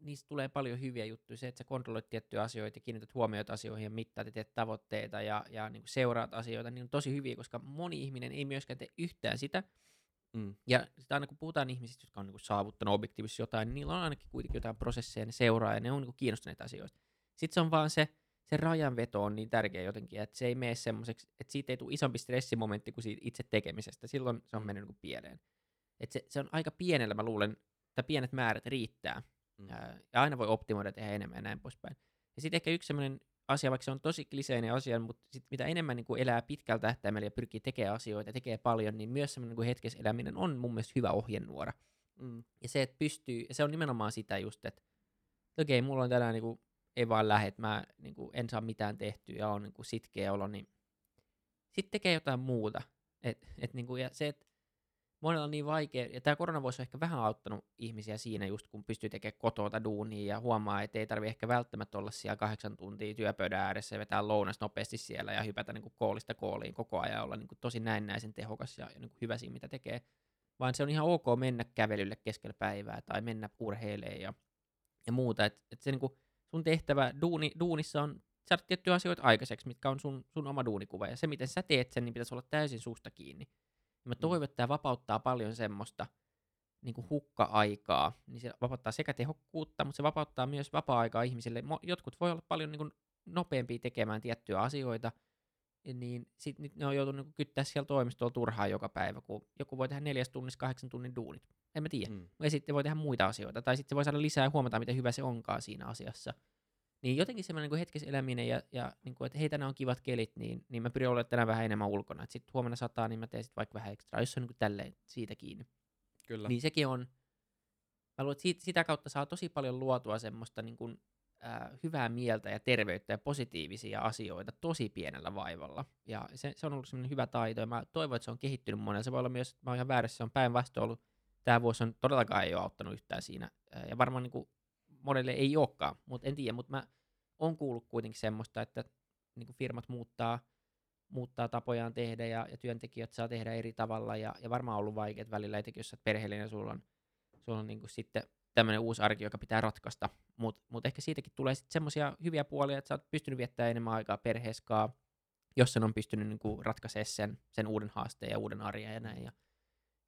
niistä tulee paljon hyviä juttuja. Se, että sä kontrolloit tiettyjä asioita ja kiinnität huomioita asioihin ja mittaat ja teet tavoitteita ja, ja niin kuin seuraat asioita, niin on tosi hyviä, koska moni ihminen ei myöskään tee yhtään sitä. Mm. Ja sitä aina kun puhutaan ihmisistä, jotka on niin kuin saavuttanut objektiivisesti jotain, niin niillä on ainakin kuitenkin jotain prosesseja, ne seuraa ja ne on niin kuin kiinnostuneita asioista. Sitten se on vaan se, se rajanveto on niin tärkeä jotenkin, että se ei mene semmoiseksi, että siitä ei tule isompi stressimomentti kuin siitä itse tekemisestä. Silloin se on mm. mennyt niin kuin pieleen. Et se, se on aika pienellä, mä luulen, että pienet määrät riittää. Mm. Ja aina voi optimoida tehdä enemmän ja näin poispäin. Ja sitten ehkä yksi semmoinen asia, vaikka se on tosi kliseinen asia, mutta sit mitä enemmän niin kuin elää pitkällä tähtäimellä ja pyrkii tekemään asioita ja tekee paljon, niin myös semmoinen niin hetkessä eläminen on mun mielestä hyvä ohjenuora. Mm. Ja se, että pystyy, ja se on nimenomaan sitä just, että okei, okay, mulla on tänään niin kuin ei vaan lähde, että mä niin kuin, en saa mitään tehtyä ja on niin kuin, sitkeä olo, niin sitten tekee jotain muuta. Et, et, niin kuin, ja se, että monella on niin vaikea, ja tämä korona voisi ehkä vähän auttanut ihmisiä siinä just, kun pystyy tekemään kotota duunia ja huomaa, että ei tarvi ehkä välttämättä olla siellä kahdeksan tuntia työpöydän ääressä ja vetää lounas nopeasti siellä ja hypätä niin kuin koolista kooliin koko ajan olla niin kuin tosi näennäisen tehokas ja, ja niin kuin hyvä siinä, mitä tekee. Vaan se on ihan ok mennä kävelylle keskellä päivää tai mennä urheilemaan ja, ja muuta. Että et se niin kuin, sun tehtävä duuni, duunissa on saada tiettyjä asioita aikaiseksi, mitkä on sun, sun oma duunikuva. Ja se, miten sä teet sen, niin pitäisi olla täysin susta kiinni. Mä toivon, että tämä vapauttaa paljon semmoista niin kuin hukka-aikaa. Niin se vapauttaa sekä tehokkuutta, mutta se vapauttaa myös vapaa-aikaa ihmisille. Jotkut voi olla paljon niin kuin nopeampia tekemään tiettyjä asioita, niin sitten ne on joutunut niin kyttää siellä toimistolla turhaa joka päivä, kun joku voi tehdä neljäs tunnissa kahdeksan tunnin duunit. En mä tiedä. Mm. Ja sitten voi tehdä muita asioita. Tai sitten voi saada lisää ja huomata, miten hyvä se onkaan siinä asiassa. Niin jotenkin semmoinen niin hetkessä eläminen ja, ja niin kuin, että hei, tänään on kivat kelit, niin, niin mä pyrin olemaan tänään vähän enemmän ulkona. Sitten huomenna sataa, niin mä teen sitten vaikka vähän ekstra, jos se on niin kuin tälleen siitä kiinni. Kyllä. Niin sekin on, mä luulen, että siitä, sitä kautta saa tosi paljon luotua semmoista niin kuin, äh, hyvää mieltä ja terveyttä ja positiivisia asioita tosi pienellä vaivalla. Ja se, se on ollut semmoinen hyvä taito, ja mä toivon, että se on kehittynyt monella. Se voi olla myös, mä oon ihan väärässä, se on päinvastoin ollut tämä vuosi on todellakaan ei ole auttanut yhtään siinä. Ja varmaan niin kuin monelle ei olekaan, mutta en tiedä, mutta mä oon kuullut kuitenkin semmoista, että niin kuin firmat muuttaa, muuttaa tapojaan tehdä ja, ja työntekijät saa tehdä eri tavalla ja, ja varmaan on ollut vaikeat välillä, etenkin jos sä perheellinen sulla on, sulla on niin kuin sitten tämmöinen uusi arki, joka pitää ratkaista, mutta mut ehkä siitäkin tulee sitten semmoisia hyviä puolia, että sä oot pystynyt viettämään enemmän aikaa perheeskaan, jos sen on pystynyt niin kuin ratkaisemaan sen, sen uuden haasteen ja uuden arjen ja näin. Ja,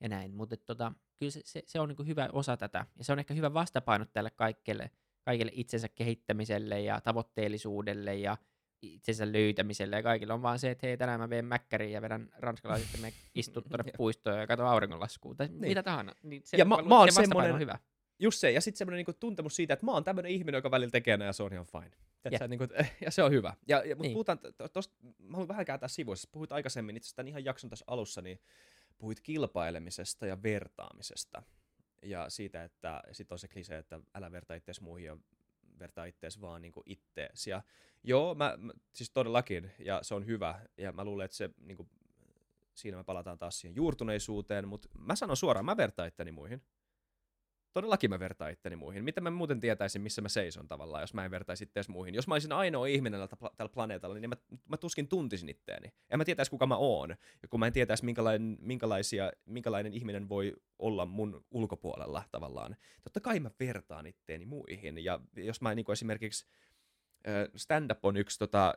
ja näin. Mutta tota, kyllä se, se, se on niin hyvä osa tätä, ja se on ehkä hyvä vastapaino tälle kaikille, kaikille itsensä kehittämiselle ja tavoitteellisuudelle ja itsensä löytämiselle ja kaikilla on vaan se, että hei tänään mä veen mäkkäriin ja vedän ranskalaiset ja me [LAUGHS] istut tuonne puistoon ja katson auringonlaskua tai niin. mitä tahansa. Niin se, ja mä, mä oon se semmoinen, on hyvä. Just se, ja sitten semmoinen niinku tuntemus siitä, että mä oon tämmöinen ihminen, joka välillä tekee ja se on ihan fine. Yeah. Niinku, ja se on hyvä. Ja, ja, mutta niin. puhutaan, tosta, mä haluan vähän kääntää sivuissa, puhuit aikaisemmin itse asiassa ihan jakson tässä alussa, niin puhuit kilpailemisesta ja vertaamisesta. Ja siitä, että sit on se klise, että älä vertaa itseäsi muihin ja vertaa itseäsi vaan niin ittees. Ja joo, mä, siis todellakin, ja se on hyvä. Ja mä luulen, että se niin kuin, siinä me palataan taas siihen juurtuneisuuteen, mutta mä sanon suoraan, mä vertaan itteni muihin todellakin mä vertaan itteni muihin. Miten mä muuten tietäisin, missä mä seison tavallaan, jos mä en vertaisi itseäsi muihin. Jos mä olisin ainoa ihminen tällä planeetalla, niin mä, mä tuskin tuntisin itteeni. En mä tietäisi, kuka mä oon. Ja kun mä en tietäisi, minkälainen, minkälaisia, minkälainen ihminen voi olla mun ulkopuolella tavallaan. Totta kai mä vertaan itteeni muihin. Ja jos mä niin esimerkiksi stand-up on yksi tota,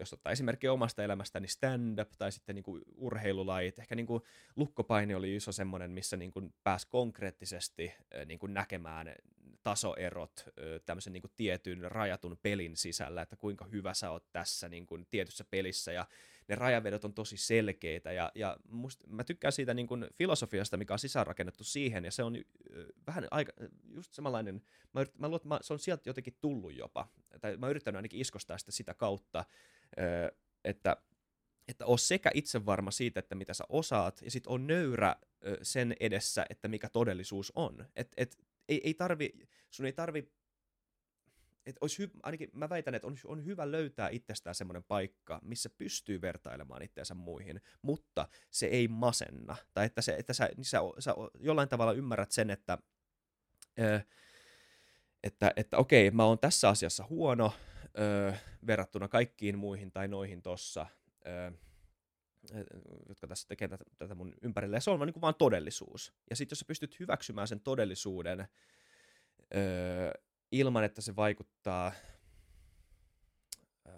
jos ottaa esimerkkiä omasta elämästä, niin stand-up tai sitten niin kuin urheilulajit. Ehkä niin kuin lukkopaini oli iso semmoinen, missä niin kuin pääsi konkreettisesti niin kuin näkemään tasoerot tämmöisen niin kuin tietyn rajatun pelin sisällä, että kuinka hyvä sä oot tässä niin kuin tietyssä pelissä. Ja ne rajavedot on tosi selkeitä. Ja, ja must, mä tykkään siitä niin kuin filosofiasta, mikä on sisäänrakennettu siihen. Ja se on vähän aika, just samanlainen, mä, yrit, mä luulen, että mä, se on sieltä jotenkin tullut jopa, tai mä oon yrittänyt ainakin iskostaa sitä sitä kautta, että että on sekä itsevarma siitä, että mitä sä osaat, ja sitten on nöyrä sen edessä, että mikä todellisuus on. Et, et, ei, ei tarvi, sun ei tarvi että olisi hy- ainakin mä väitän, että on, on hyvä löytää itsestään semmoinen paikka, missä pystyy vertailemaan itseänsä muihin, mutta se ei masenna. Tai että, se, että sä, niin sä, sä jollain tavalla ymmärrät sen, että, ö, että, että okei, mä oon tässä asiassa huono ö, verrattuna kaikkiin muihin tai noihin tossa, ö, jotka tässä tekee tätä, tätä mun ympärille. Ja se on vaan, niin vaan todellisuus. Ja sitten jos sä pystyt hyväksymään sen todellisuuden, öö, ilman, että se vaikuttaa, äh,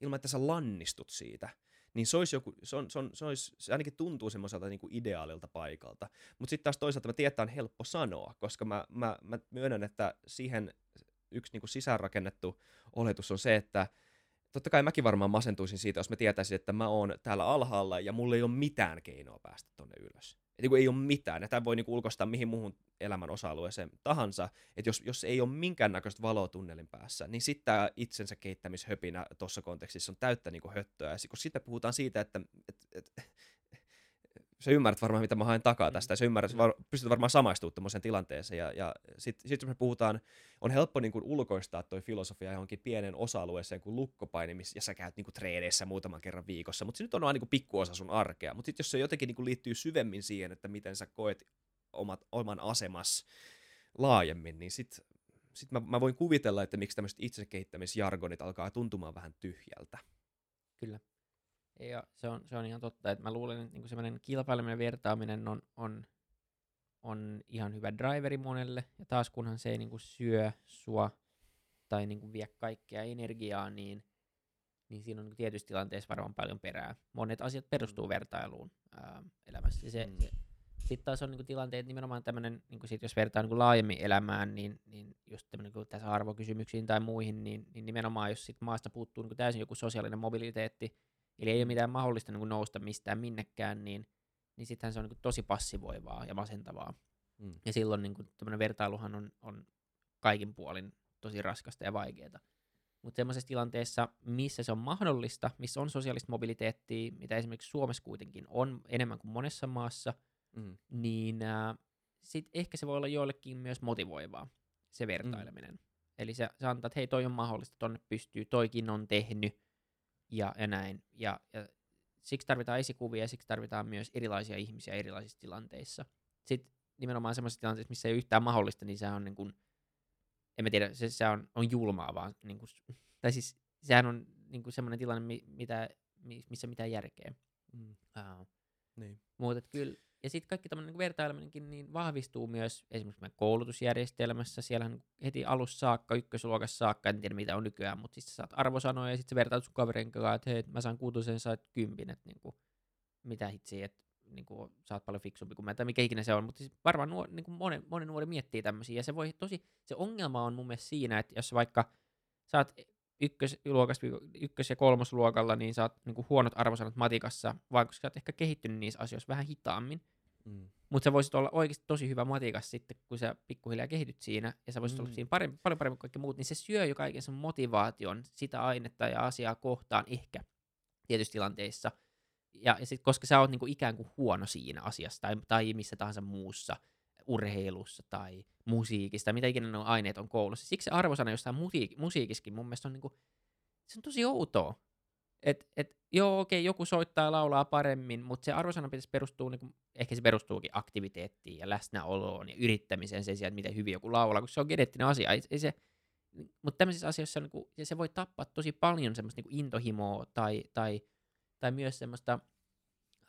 ilman, että sä lannistut siitä, niin se olisi joku, se, on, se, on, se, olisi, se ainakin tuntuu semmoiselta niin kuin ideaalilta paikalta. Mutta sitten taas toisaalta mä tiedän, että on helppo sanoa, koska mä, mä, mä myönnän, että siihen yksi niin kuin sisäänrakennettu oletus on se, että totta kai mäkin varmaan masentuisin siitä, jos mä tietäisin, että mä oon täällä alhaalla ja mulla ei ole mitään keinoa päästä tonne ylös. Et niin ei ole mitään, ja tämä voi niin kuin ulkoistaa mihin muuhun elämän osa-alueeseen tahansa, että jos, jos ei ole minkäännäköistä valoa tunnelin päässä, niin sitten tämä itsensä keittämishöpinä tuossa kontekstissa on täyttä niin kuin höttöä, ja kun sitten puhutaan siitä, että et, et, sä ymmärrät varmaan, mitä mä haen takaa tästä, ja sä ymmärrät, var, pystyt varmaan samaistumaan tämmöiseen tilanteeseen, ja, ja sitten sit, me puhutaan, on helppo niin kuin ulkoistaa toi filosofia johonkin pienen osa-alueeseen kuin lukkopaini, ja sä käyt niin kuin treeneissä muutaman kerran viikossa, mutta se nyt on vain niin pikkuosa sun arkea, mutta sitten jos se jotenkin niin kuin liittyy syvemmin siihen, että miten sä koet omat, oman asemas laajemmin, niin sitten sit mä, mä voin kuvitella, että miksi tämmöiset itsekehittämisjargonit alkaa tuntumaan vähän tyhjältä. Kyllä. Ja se on, se on ihan totta, että mä luulen, että niinku semmoinen kilpaileminen vertaaminen on, on, on ihan hyvä driveri monelle, ja taas kunhan se ei niinku syö sua tai niinku vie kaikkea energiaa, niin, niin siinä on niinku tietyissä tilanteissa varmaan paljon perää. Monet asiat perustuu mm. vertailuun ää, elämässä. Se, mm. se, sitten taas on niinku tilanteet nimenomaan tämmöinen, niinku sit jos vertaa niinku laajemmin elämään, niin, niin just tämmöinen niinku tässä arvokysymyksiin tai muihin, niin, niin nimenomaan jos sit maasta puuttuu niinku täysin joku sosiaalinen mobiliteetti, eli ei ole mitään mahdollista niin kuin nousta mistään minnekään, niin, niin sittenhän se on niin kuin tosi passivoivaa ja masentavaa. Mm. Ja silloin niin kuin, vertailuhan on, on kaikin puolin tosi raskasta ja vaikeaa. Mutta semmoisessa tilanteessa, missä se on mahdollista, missä on sosiaalista mobiliteettia, mitä esimerkiksi Suomessa kuitenkin on enemmän kuin monessa maassa, mm. niin äh, sit ehkä se voi olla joillekin myös motivoivaa, se vertaileminen. Mm. Eli se, se antaa, että hei, toi on mahdollista, tonne pystyy, toikin on tehnyt, ja, ja näin. Ja, ja siksi tarvitaan esikuvia ja siksi tarvitaan myös erilaisia ihmisiä erilaisissa tilanteissa. Sitten nimenomaan sellaisissa tilanteissa, missä ei ole yhtään mahdollista, niin se on niin kuin, en mä tiedä, se, se on, on julmaa vaan, niin kuin, [LAUGHS] tai siis sehän on niin kuin semmoinen tilanne, mitä, missä mitään järkeä. Mm. Uh, niin. Mutta kyllä, ja sitten kaikki tämmöinen niin vertaileminenkin niin vahvistuu myös esimerkiksi meidän koulutusjärjestelmässä. Siellähän heti alussa saakka, ykkösluokassa saakka, en tiedä mitä on nykyään, mutta siis saat arvosanoja ja sitten vertaat sun kaverin kanssa, että hei, mä saan kuutosen, sä kympin, että niin kuin, mitä hitsiä, että niin kuin, sä oot paljon fiksumpi kuin mä, tai mikä ikinä se on, mutta siis varmaan nuor, niin kuin monen, monen nuori miettii tämmöisiä, ja se voi tosi, se ongelma on mun mielestä siinä, että jos vaikka sä oot ykkösluokasta, ykkös- ja kolmosluokalla, niin sä oot niin huonot arvosanat matikassa, vaikka sä oot ehkä kehittynyt niissä asioissa vähän hitaammin. Mm. Mutta sä voisit olla oikeasti tosi hyvä matikas sitten, kun sä pikkuhiljaa kehityt siinä, ja sä voisit mm. olla siinä parempi, paljon paremmin kuin kaikki muut, niin se syö jo kaiken sen motivaation sitä ainetta ja asiaa kohtaan ehkä tietyissä tilanteissa. Ja, ja sit, koska sä oot niinku ikään kuin huono siinä asiassa tai, tai missä tahansa muussa, urheilussa tai musiikissa tai mitä ikinä ne aineet on koulussa. Siksi se arvosana jostain musiik- musiikiskin mun mielestä on, niinku, se on tosi outoa. Et, et, joo, okei, okay, joku soittaa ja laulaa paremmin, mutta se arvosana pitäisi perustua, niinku, ehkä se perustuukin aktiviteettiin ja läsnäoloon ja yrittämiseen sen sijaan, että miten hyvin joku laulaa, koska se on geneettinen asia. Ei, ei se, mutta tämmöisissä asioissa on, niinku, se voi tappaa tosi paljon semmoista niinku intohimoa tai, tai, tai myös semmoista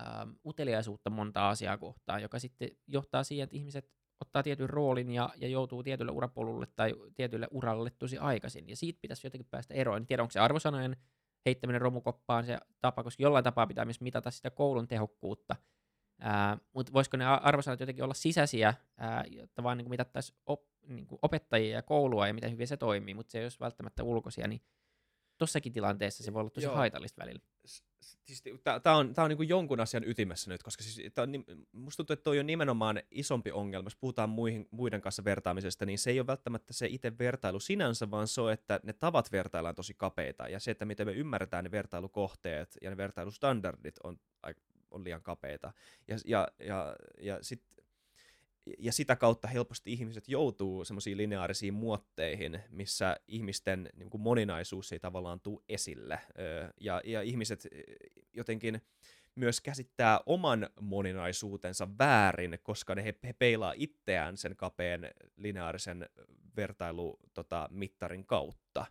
ähm, uteliaisuutta monta asiaa kohtaan, joka sitten johtaa siihen, että ihmiset ottaa tietyn roolin ja, ja joutuu tietylle urapolulle tai tietylle uralle tosi aikaisin. Ja siitä pitäisi jotenkin päästä eroon. En tiedä, onko se arvosanojen heittäminen romukoppaan se tapa, koska jollain tapaa pitää myös mitata sitä koulun tehokkuutta. Mutta voisiko ne arvosanat jotenkin olla sisäisiä, ää, jotta vaan niin mitattaisiin op, niin opettajia ja koulua ja miten hyvin se toimii, mutta se ei olisi välttämättä ulkoisia, niin tossakin tilanteessa se voi olla tosi Joo. haitallista välillä. siis, tämä on, tää on niinku jonkun asian ytimessä nyt, koska siis, tää on, musta tuntuu, että toi on nimenomaan isompi ongelma, jos puhutaan muihin, muiden kanssa vertaamisesta, niin se ei ole välttämättä se itse vertailu sinänsä, vaan se on, että ne tavat vertaillaan tosi kapeita, ja se, että miten me ymmärretään ne vertailukohteet ja ne vertailustandardit on, on liian kapeita. Ja, ja, ja, ja sitten ja sitä kautta helposti ihmiset joutuu semmoisiin lineaarisiin muotteihin, missä ihmisten niin kuin moninaisuus ei tavallaan tule esille. Ja, ja ihmiset jotenkin myös käsittää oman moninaisuutensa väärin, koska ne he, he peilaa itseään sen kapeen lineaarisen vertailumittarin tota, kautta.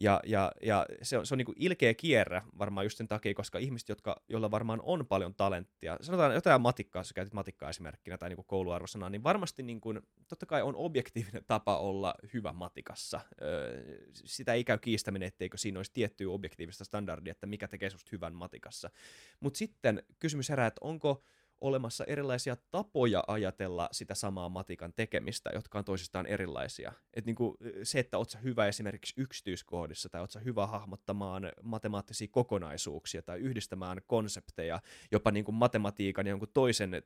Ja, ja, ja se on, se on niin kuin ilkeä kierrä varmaan just sen takia, koska ihmiset, jotka, joilla varmaan on paljon talenttia, sanotaan jotain matikkaa, jos käytit matikkaa esimerkkinä tai niin kouluarvosanaa, niin varmasti niin kuin, totta kai on objektiivinen tapa olla hyvä matikassa. Öö, sitä ei käy kiistäminen, etteikö siinä olisi tiettyä objektiivista standardia, että mikä tekee susta hyvän matikassa. Mutta sitten kysymys herää, että onko olemassa erilaisia tapoja ajatella sitä samaa matikan tekemistä, jotka on toisistaan erilaisia. Et niin kuin se, että oot hyvä esimerkiksi yksityiskohdissa tai oot hyvä hahmottamaan matemaattisia kokonaisuuksia tai yhdistämään konsepteja jopa niin kuin matematiikan ja jonkun toisen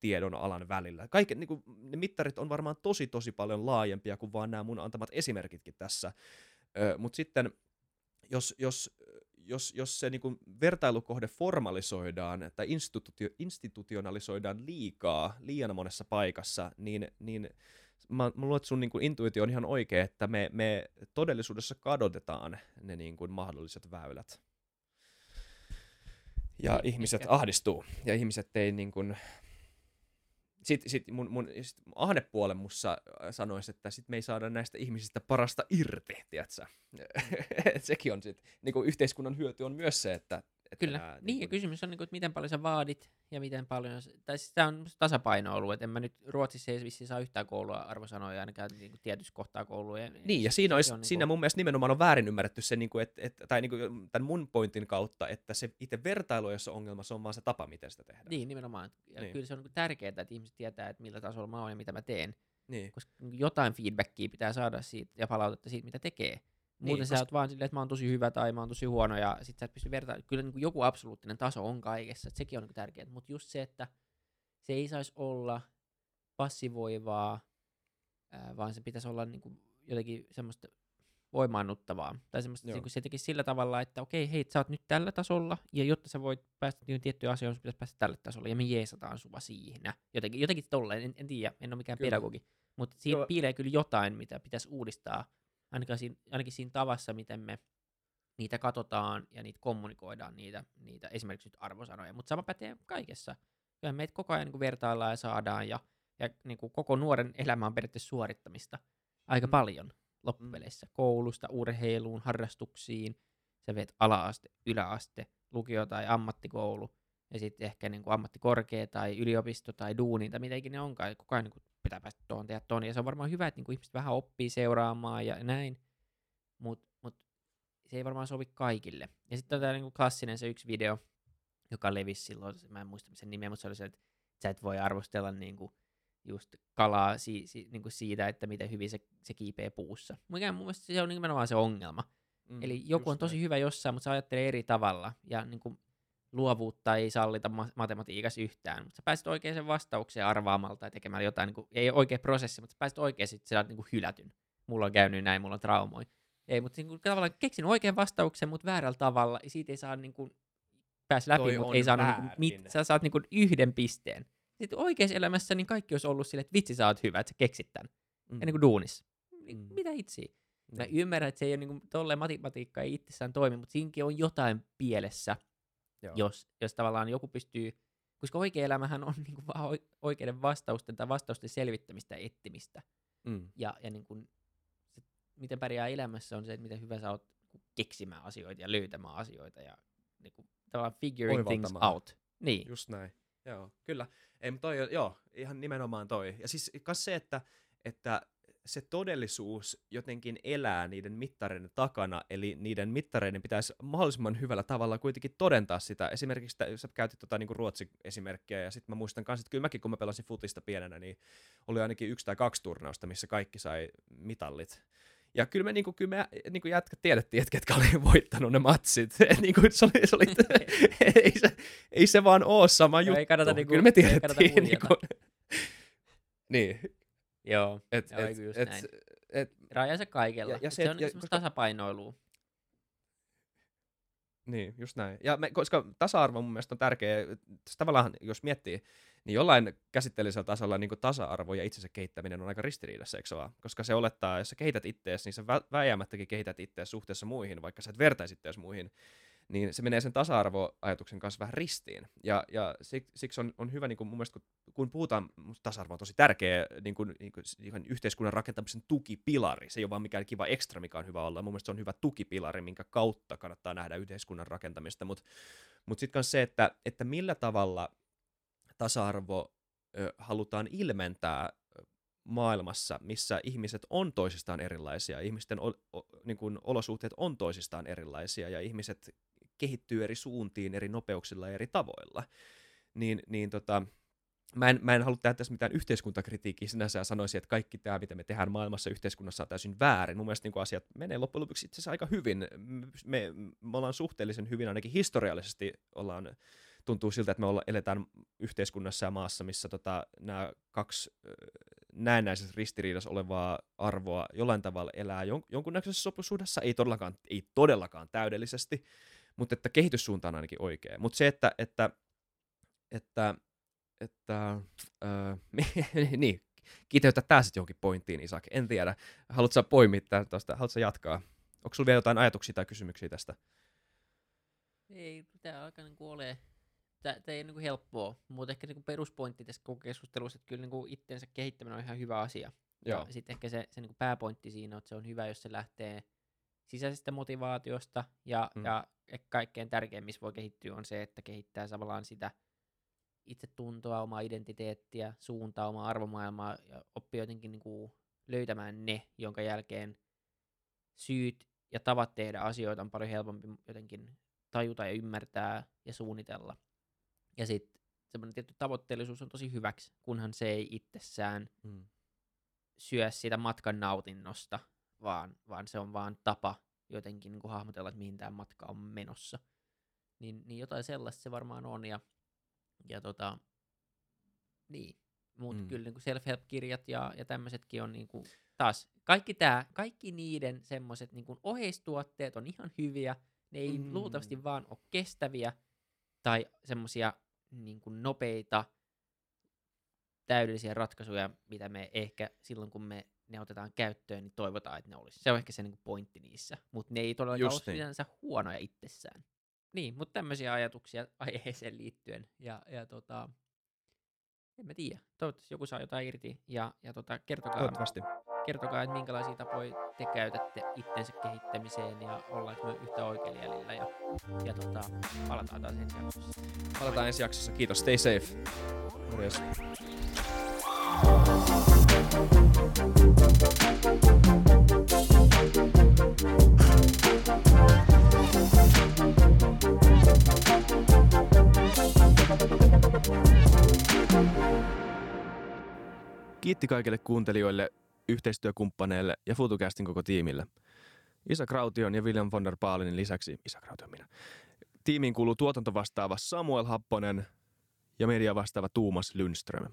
tiedon alan välillä. Kaikki, niin kuin, ne mittarit on varmaan tosi tosi paljon laajempia kuin vaan nämä mun antamat esimerkitkin tässä. Mutta sitten jos, jos jos, jos se niin kuin vertailukohde formalisoidaan tai institutio, institutionalisoidaan liikaa, liian monessa paikassa, niin, niin mä, mä luulen, että sun niin kuin intuitio on ihan oikea, että me, me todellisuudessa kadotetaan ne niin kuin mahdolliset väylät. Ja niin, ihmiset ahdistuu, ja ihmiset ei niin kuin, sitten sit mun, mun sit ahnepuolen mussa äh, sanoisi, että sit me ei saada näistä ihmisistä parasta irti, tiedätkö? [LAUGHS] Sekin on sitten, niin yhteiskunnan hyöty on myös se, että että Kyllä, nää, niin, niin ja kysymys on, niin kuin, että miten paljon sä vaadit ja miten paljon, tai siis tämä on tasapaino ollut, että en mä nyt, Ruotsissa ei vissiin saa yhtään koulua arvosanoja ainakaan niin kuin tietyssä kohtaa kouluja. Niin, ja siinä, olisi, on, siinä niin kuin... mun mielestä nimenomaan on väärin ymmärretty se, niin kuin, että, että, tai niin kuin, tämän mun pointin kautta, että se itse vertailu, jossa ongelma, se on vaan se tapa, miten sitä tehdään. Niin, nimenomaan. Ja niin. kyllä se on niin tärkeää, että ihmiset tietää, että millä tasolla mä oon ja mitä mä teen. Niin. Koska jotain feedbackia pitää saada siitä ja palautetta siitä, mitä tekee. Muuten niin, sä koska... oot vaan silleen, että mä oon tosi hyvä tai mä oon tosi huono ja sit sä et pysty vertailemaan. Kyllä niin kuin joku absoluuttinen taso on kaikessa, että sekin on niin tärkeää. Mutta just se, että se ei saisi olla passivoivaa, ää, vaan se pitäisi olla niin kuin jotenkin semmoista voimaannuttavaa. Tai semmoista, niin kuin se tekisi sillä tavalla, että okei, hei, sä oot nyt tällä tasolla, ja jotta sä voit päästä niin tiettyjä asioita, sun pitäisi päästä tälle tasolle, ja me jeesataan sua siinä. Jotenkin, jotenkin tolleen, en, en tiedä, en ole mikään kyllä. pedagogi. Mutta siinä Joo. piilee kyllä jotain, mitä pitäisi uudistaa ainakin siinä, ainakin siinä tavassa, miten me niitä katsotaan ja niitä kommunikoidaan, niitä, niitä esimerkiksi nyt arvosanoja, mutta sama pätee kaikessa. Kyllä meitä koko ajan niin vertaillaan ja saadaan, ja, ja niin kuin koko nuoren elämä on periaatteessa suorittamista aika mm. paljon loppupeleissä. Mm. Koulusta, urheiluun, harrastuksiin, sä vet ala-aste, yläaste, lukio tai ammattikoulu, ja sitten ehkä niin kuin ammattikorkea tai yliopisto tai duuni tai mitä ikinä onkaan. Koko ajan niin kuin pitää päästä tuohon tehdä tuon. Ja se on varmaan hyvä, että niin kuin ihmiset vähän oppii seuraamaan ja näin, mutta mut se ei varmaan sovi kaikille. Ja sitten on tämä niin kuin klassinen se yksi video, joka levisi silloin, mä en muista sen nimeä, mutta se oli se, että sä et voi arvostella niin kuin just kalaa si, si, niin kuin siitä, että miten hyvin se, se kiipee puussa. Mikä mun mielestä se on nimenomaan se ongelma. Mm, Eli joku on tosi näin. hyvä jossain, mutta se ajattelee eri tavalla. Ja niin kuin, luovuutta ei sallita ma- matematiikassa yhtään, mutta sä pääset oikeaan vastaukseen arvaamalla tai tekemällä jotain, niin kuin, ei oikea prosessi, mutta sä pääset oikein sitten sä oot niin kuin hylätyn. Mulla on käynyt näin, mulla on traumoja. Ei, mutta niin kuin, tavallaan keksin oikean vastauksen, mutta väärällä tavalla, ja siitä ei saa niin kuin, pääs läpi, mutta ei saa niin kuin, mit, sä saat niin kuin, yhden pisteen. Sitten oikeassa elämässä niin kaikki olisi ollut silleen, että vitsi sä oot hyvä, että sä keksit tämän. Mm. Ja niin kuin duunissa. Niin, mm. Mitä itse? Mä mm. ymmärrän, että se ei ole niin kuin, tolleen matematiikka ei itsessään toimi, mutta siinäkin on jotain pielessä – jos, jos tavallaan joku pystyy, koska oikea elämähän on [LAUGHS] niin kuin vaan oikeiden vastausten tai vastausten selvittämistä ja etsimistä. Mm. Ja, ja niin kuin, se, miten pärjää elämässä on se, että miten hyvä sä oot niinku keksimään asioita ja löytämään asioita ja niin kuin, tavallaan figuring things out. Niin. Just näin. Joo, kyllä. Ei, toi, joo, ihan nimenomaan toi. Ja siis kas se, että, että se todellisuus jotenkin elää niiden mittareiden takana, eli niiden mittareiden pitäisi mahdollisimman hyvällä tavalla kuitenkin todentaa sitä. Esimerkiksi sä käytit tota niin Ruotsi-esimerkkiä, ja sitten mä muistan myös, että kyllä mäkin kun mä pelasin futista pienenä, niin oli ainakin yksi tai kaksi turnausta, missä kaikki sai mitallit. Ja kyllä me, niinku, kyllä me niinku jätkät tiedettiin, että ketkä oli [LAUGHS] voittanut ne matsit. [LAUGHS] Et niinku, se oli, se oli, [LAUGHS] ei, se, ei se vaan ole sama juttu. Ei kannata niinku, kyllä me ei tiedettiin. huijata. Niinku, niin, Joo, et, Joo, et, just et, näin. et, rajansa kaikella. Ja- Ja, se, se, on ja semmoista koska- tasapainoilua. Niin, just näin. Ja me, koska tasa-arvo mun mielestä on tärkeä, tavallaan jos miettii, niin jollain käsitteellisellä tasolla niin tasa-arvo ja itsensä kehittäminen on aika ristiriidassa, eikö se vaan? Koska se olettaa, jos sä kehität ittees, niin sä vä- vääjäämättäkin kehität ittees suhteessa muihin, vaikka sä et vertaisi ittees muihin, niin se menee sen tasa-arvoajatuksen kanssa vähän ristiin. Ja, ja sik- siksi on, on hyvä, niin kuin mun mielestä, kun, kun puhutaan, tasa-arvo on tosi tärkeä niin kuin, niin kuin, ihan yhteiskunnan rakentamisen tukipilari. Se ei ole vaan mikään kiva ekstra, mikä on hyvä olla. Mun mielestä se on hyvä tukipilari, minkä kautta kannattaa nähdä yhteiskunnan rakentamista. Mutta mut sitten myös se, että, että millä tavalla tasa-arvo ö, halutaan ilmentää maailmassa, missä ihmiset on toisistaan erilaisia, ihmisten o, o, niin kuin olosuhteet on toisistaan erilaisia ja ihmiset kehittyy eri suuntiin eri nopeuksilla ja eri tavoilla. Niin, niin tota, mä, en, mä en halua tehdä tässä mitään yhteiskuntakritiikkiä sinänsä ja sanoisin, että kaikki tämä, mitä me tehdään maailmassa yhteiskunnassa on täysin väärin. Mun mielestä niin asiat menee loppujen lopuksi itse asiassa aika hyvin. Me, me ollaan suhteellisen hyvin, ainakin historiallisesti ollaan tuntuu siltä, että me olla, eletään yhteiskunnassa ja maassa, missä tota, nämä kaksi näennäisessä ristiriidassa olevaa arvoa jollain tavalla elää jon, jonkunnäköisessä sopusuhdessa, ei todellakaan, ei todellakaan täydellisesti, mutta että kehityssuunta on ainakin oikea. Mutta se, että, että, että, että öö, [LAUGHS] niin, kiteytä tämä sitten johonkin pointtiin, Isak. En tiedä. Haluatko sä poimia tuosta? Haluatko jatkaa? Onko sulla vielä jotain ajatuksia tai kysymyksiä tästä? Ei, tämä alkaa niinku ole, tämä ei ole niinku helppoa, mutta ehkä niinku peruspointti tässä koko keskustelussa, että kyllä niinku itsensä kehittäminen on ihan hyvä asia. Joo. Ja sitten ehkä se, se niinku pääpointti siinä on, että se on hyvä, jos se lähtee sisäisestä motivaatiosta, ja, Mm. ja kaikkein tärkein, missä voi kehittyä, on se, että kehittää tavallaan sitä itsetuntoa, omaa identiteettiä, suuntaa, omaa arvomaailmaa, ja oppii jotenkin niinku löytämään ne, jonka jälkeen syyt ja tavat tehdä asioita on paljon helpompi jotenkin tajuta ja ymmärtää ja suunnitella. Ja sitten semmoinen tietty tavoitteellisuus on tosi hyväksi, kunhan se ei itsessään Mm. syö sitä matkan nautinnosta, vaan, vaan se on vaan tapa jotenkin niin kuin hahmotella, että mihin tämä matka on menossa. Niin, niin jotain sellaista se varmaan on. Ja, ja tota, niin. Mutta Mm. kyllä niin kuin self-help-kirjat ja, ja tämmöisetkin on niin kuin, taas, kaikki, tää, kaikki niiden semmoiset niin kuin oheistuotteet on ihan hyviä. Ne ei Mm. mm. luultavasti vaan ole kestäviä tai semmoisia niin kuin nopeita, täydellisiä ratkaisuja, mitä me ehkä silloin, kun me ne otetaan käyttöön, niin toivotaan, että ne olisi. Se on ehkä se niin kuin pointti niissä, mutta ne ei todellakaan Just ole niin. sinänsä huonoja itsessään. Niin, mutta tämmöisiä ajatuksia [LAUGHS] aiheeseen liittyen. Ja, ja tota, en mä tiedä. Toivottavasti joku saa jotain irti. Ja, ja tota, kertokaa, Toivottavasti. kertokaa, että minkälaisia tapoja te käytätte itsensä kehittämiseen ja ollaanko me yhtä oikealla jäljellä. Ja, ja tota, palataan taas ensi jaksossa. Palataan ensi jaksossa. Kiitos. Stay safe. Morjes. Kiitti kaikille kuuntelijoille, yhteistyökumppaneille ja FutuCastin koko tiimille. Isa Kraution ja William von der Baalinin lisäksi, Isa Kraution minä, tiimiin kuuluu tuotantovastaava Samuel Happonen ja media vastaava Tuumas Lundström.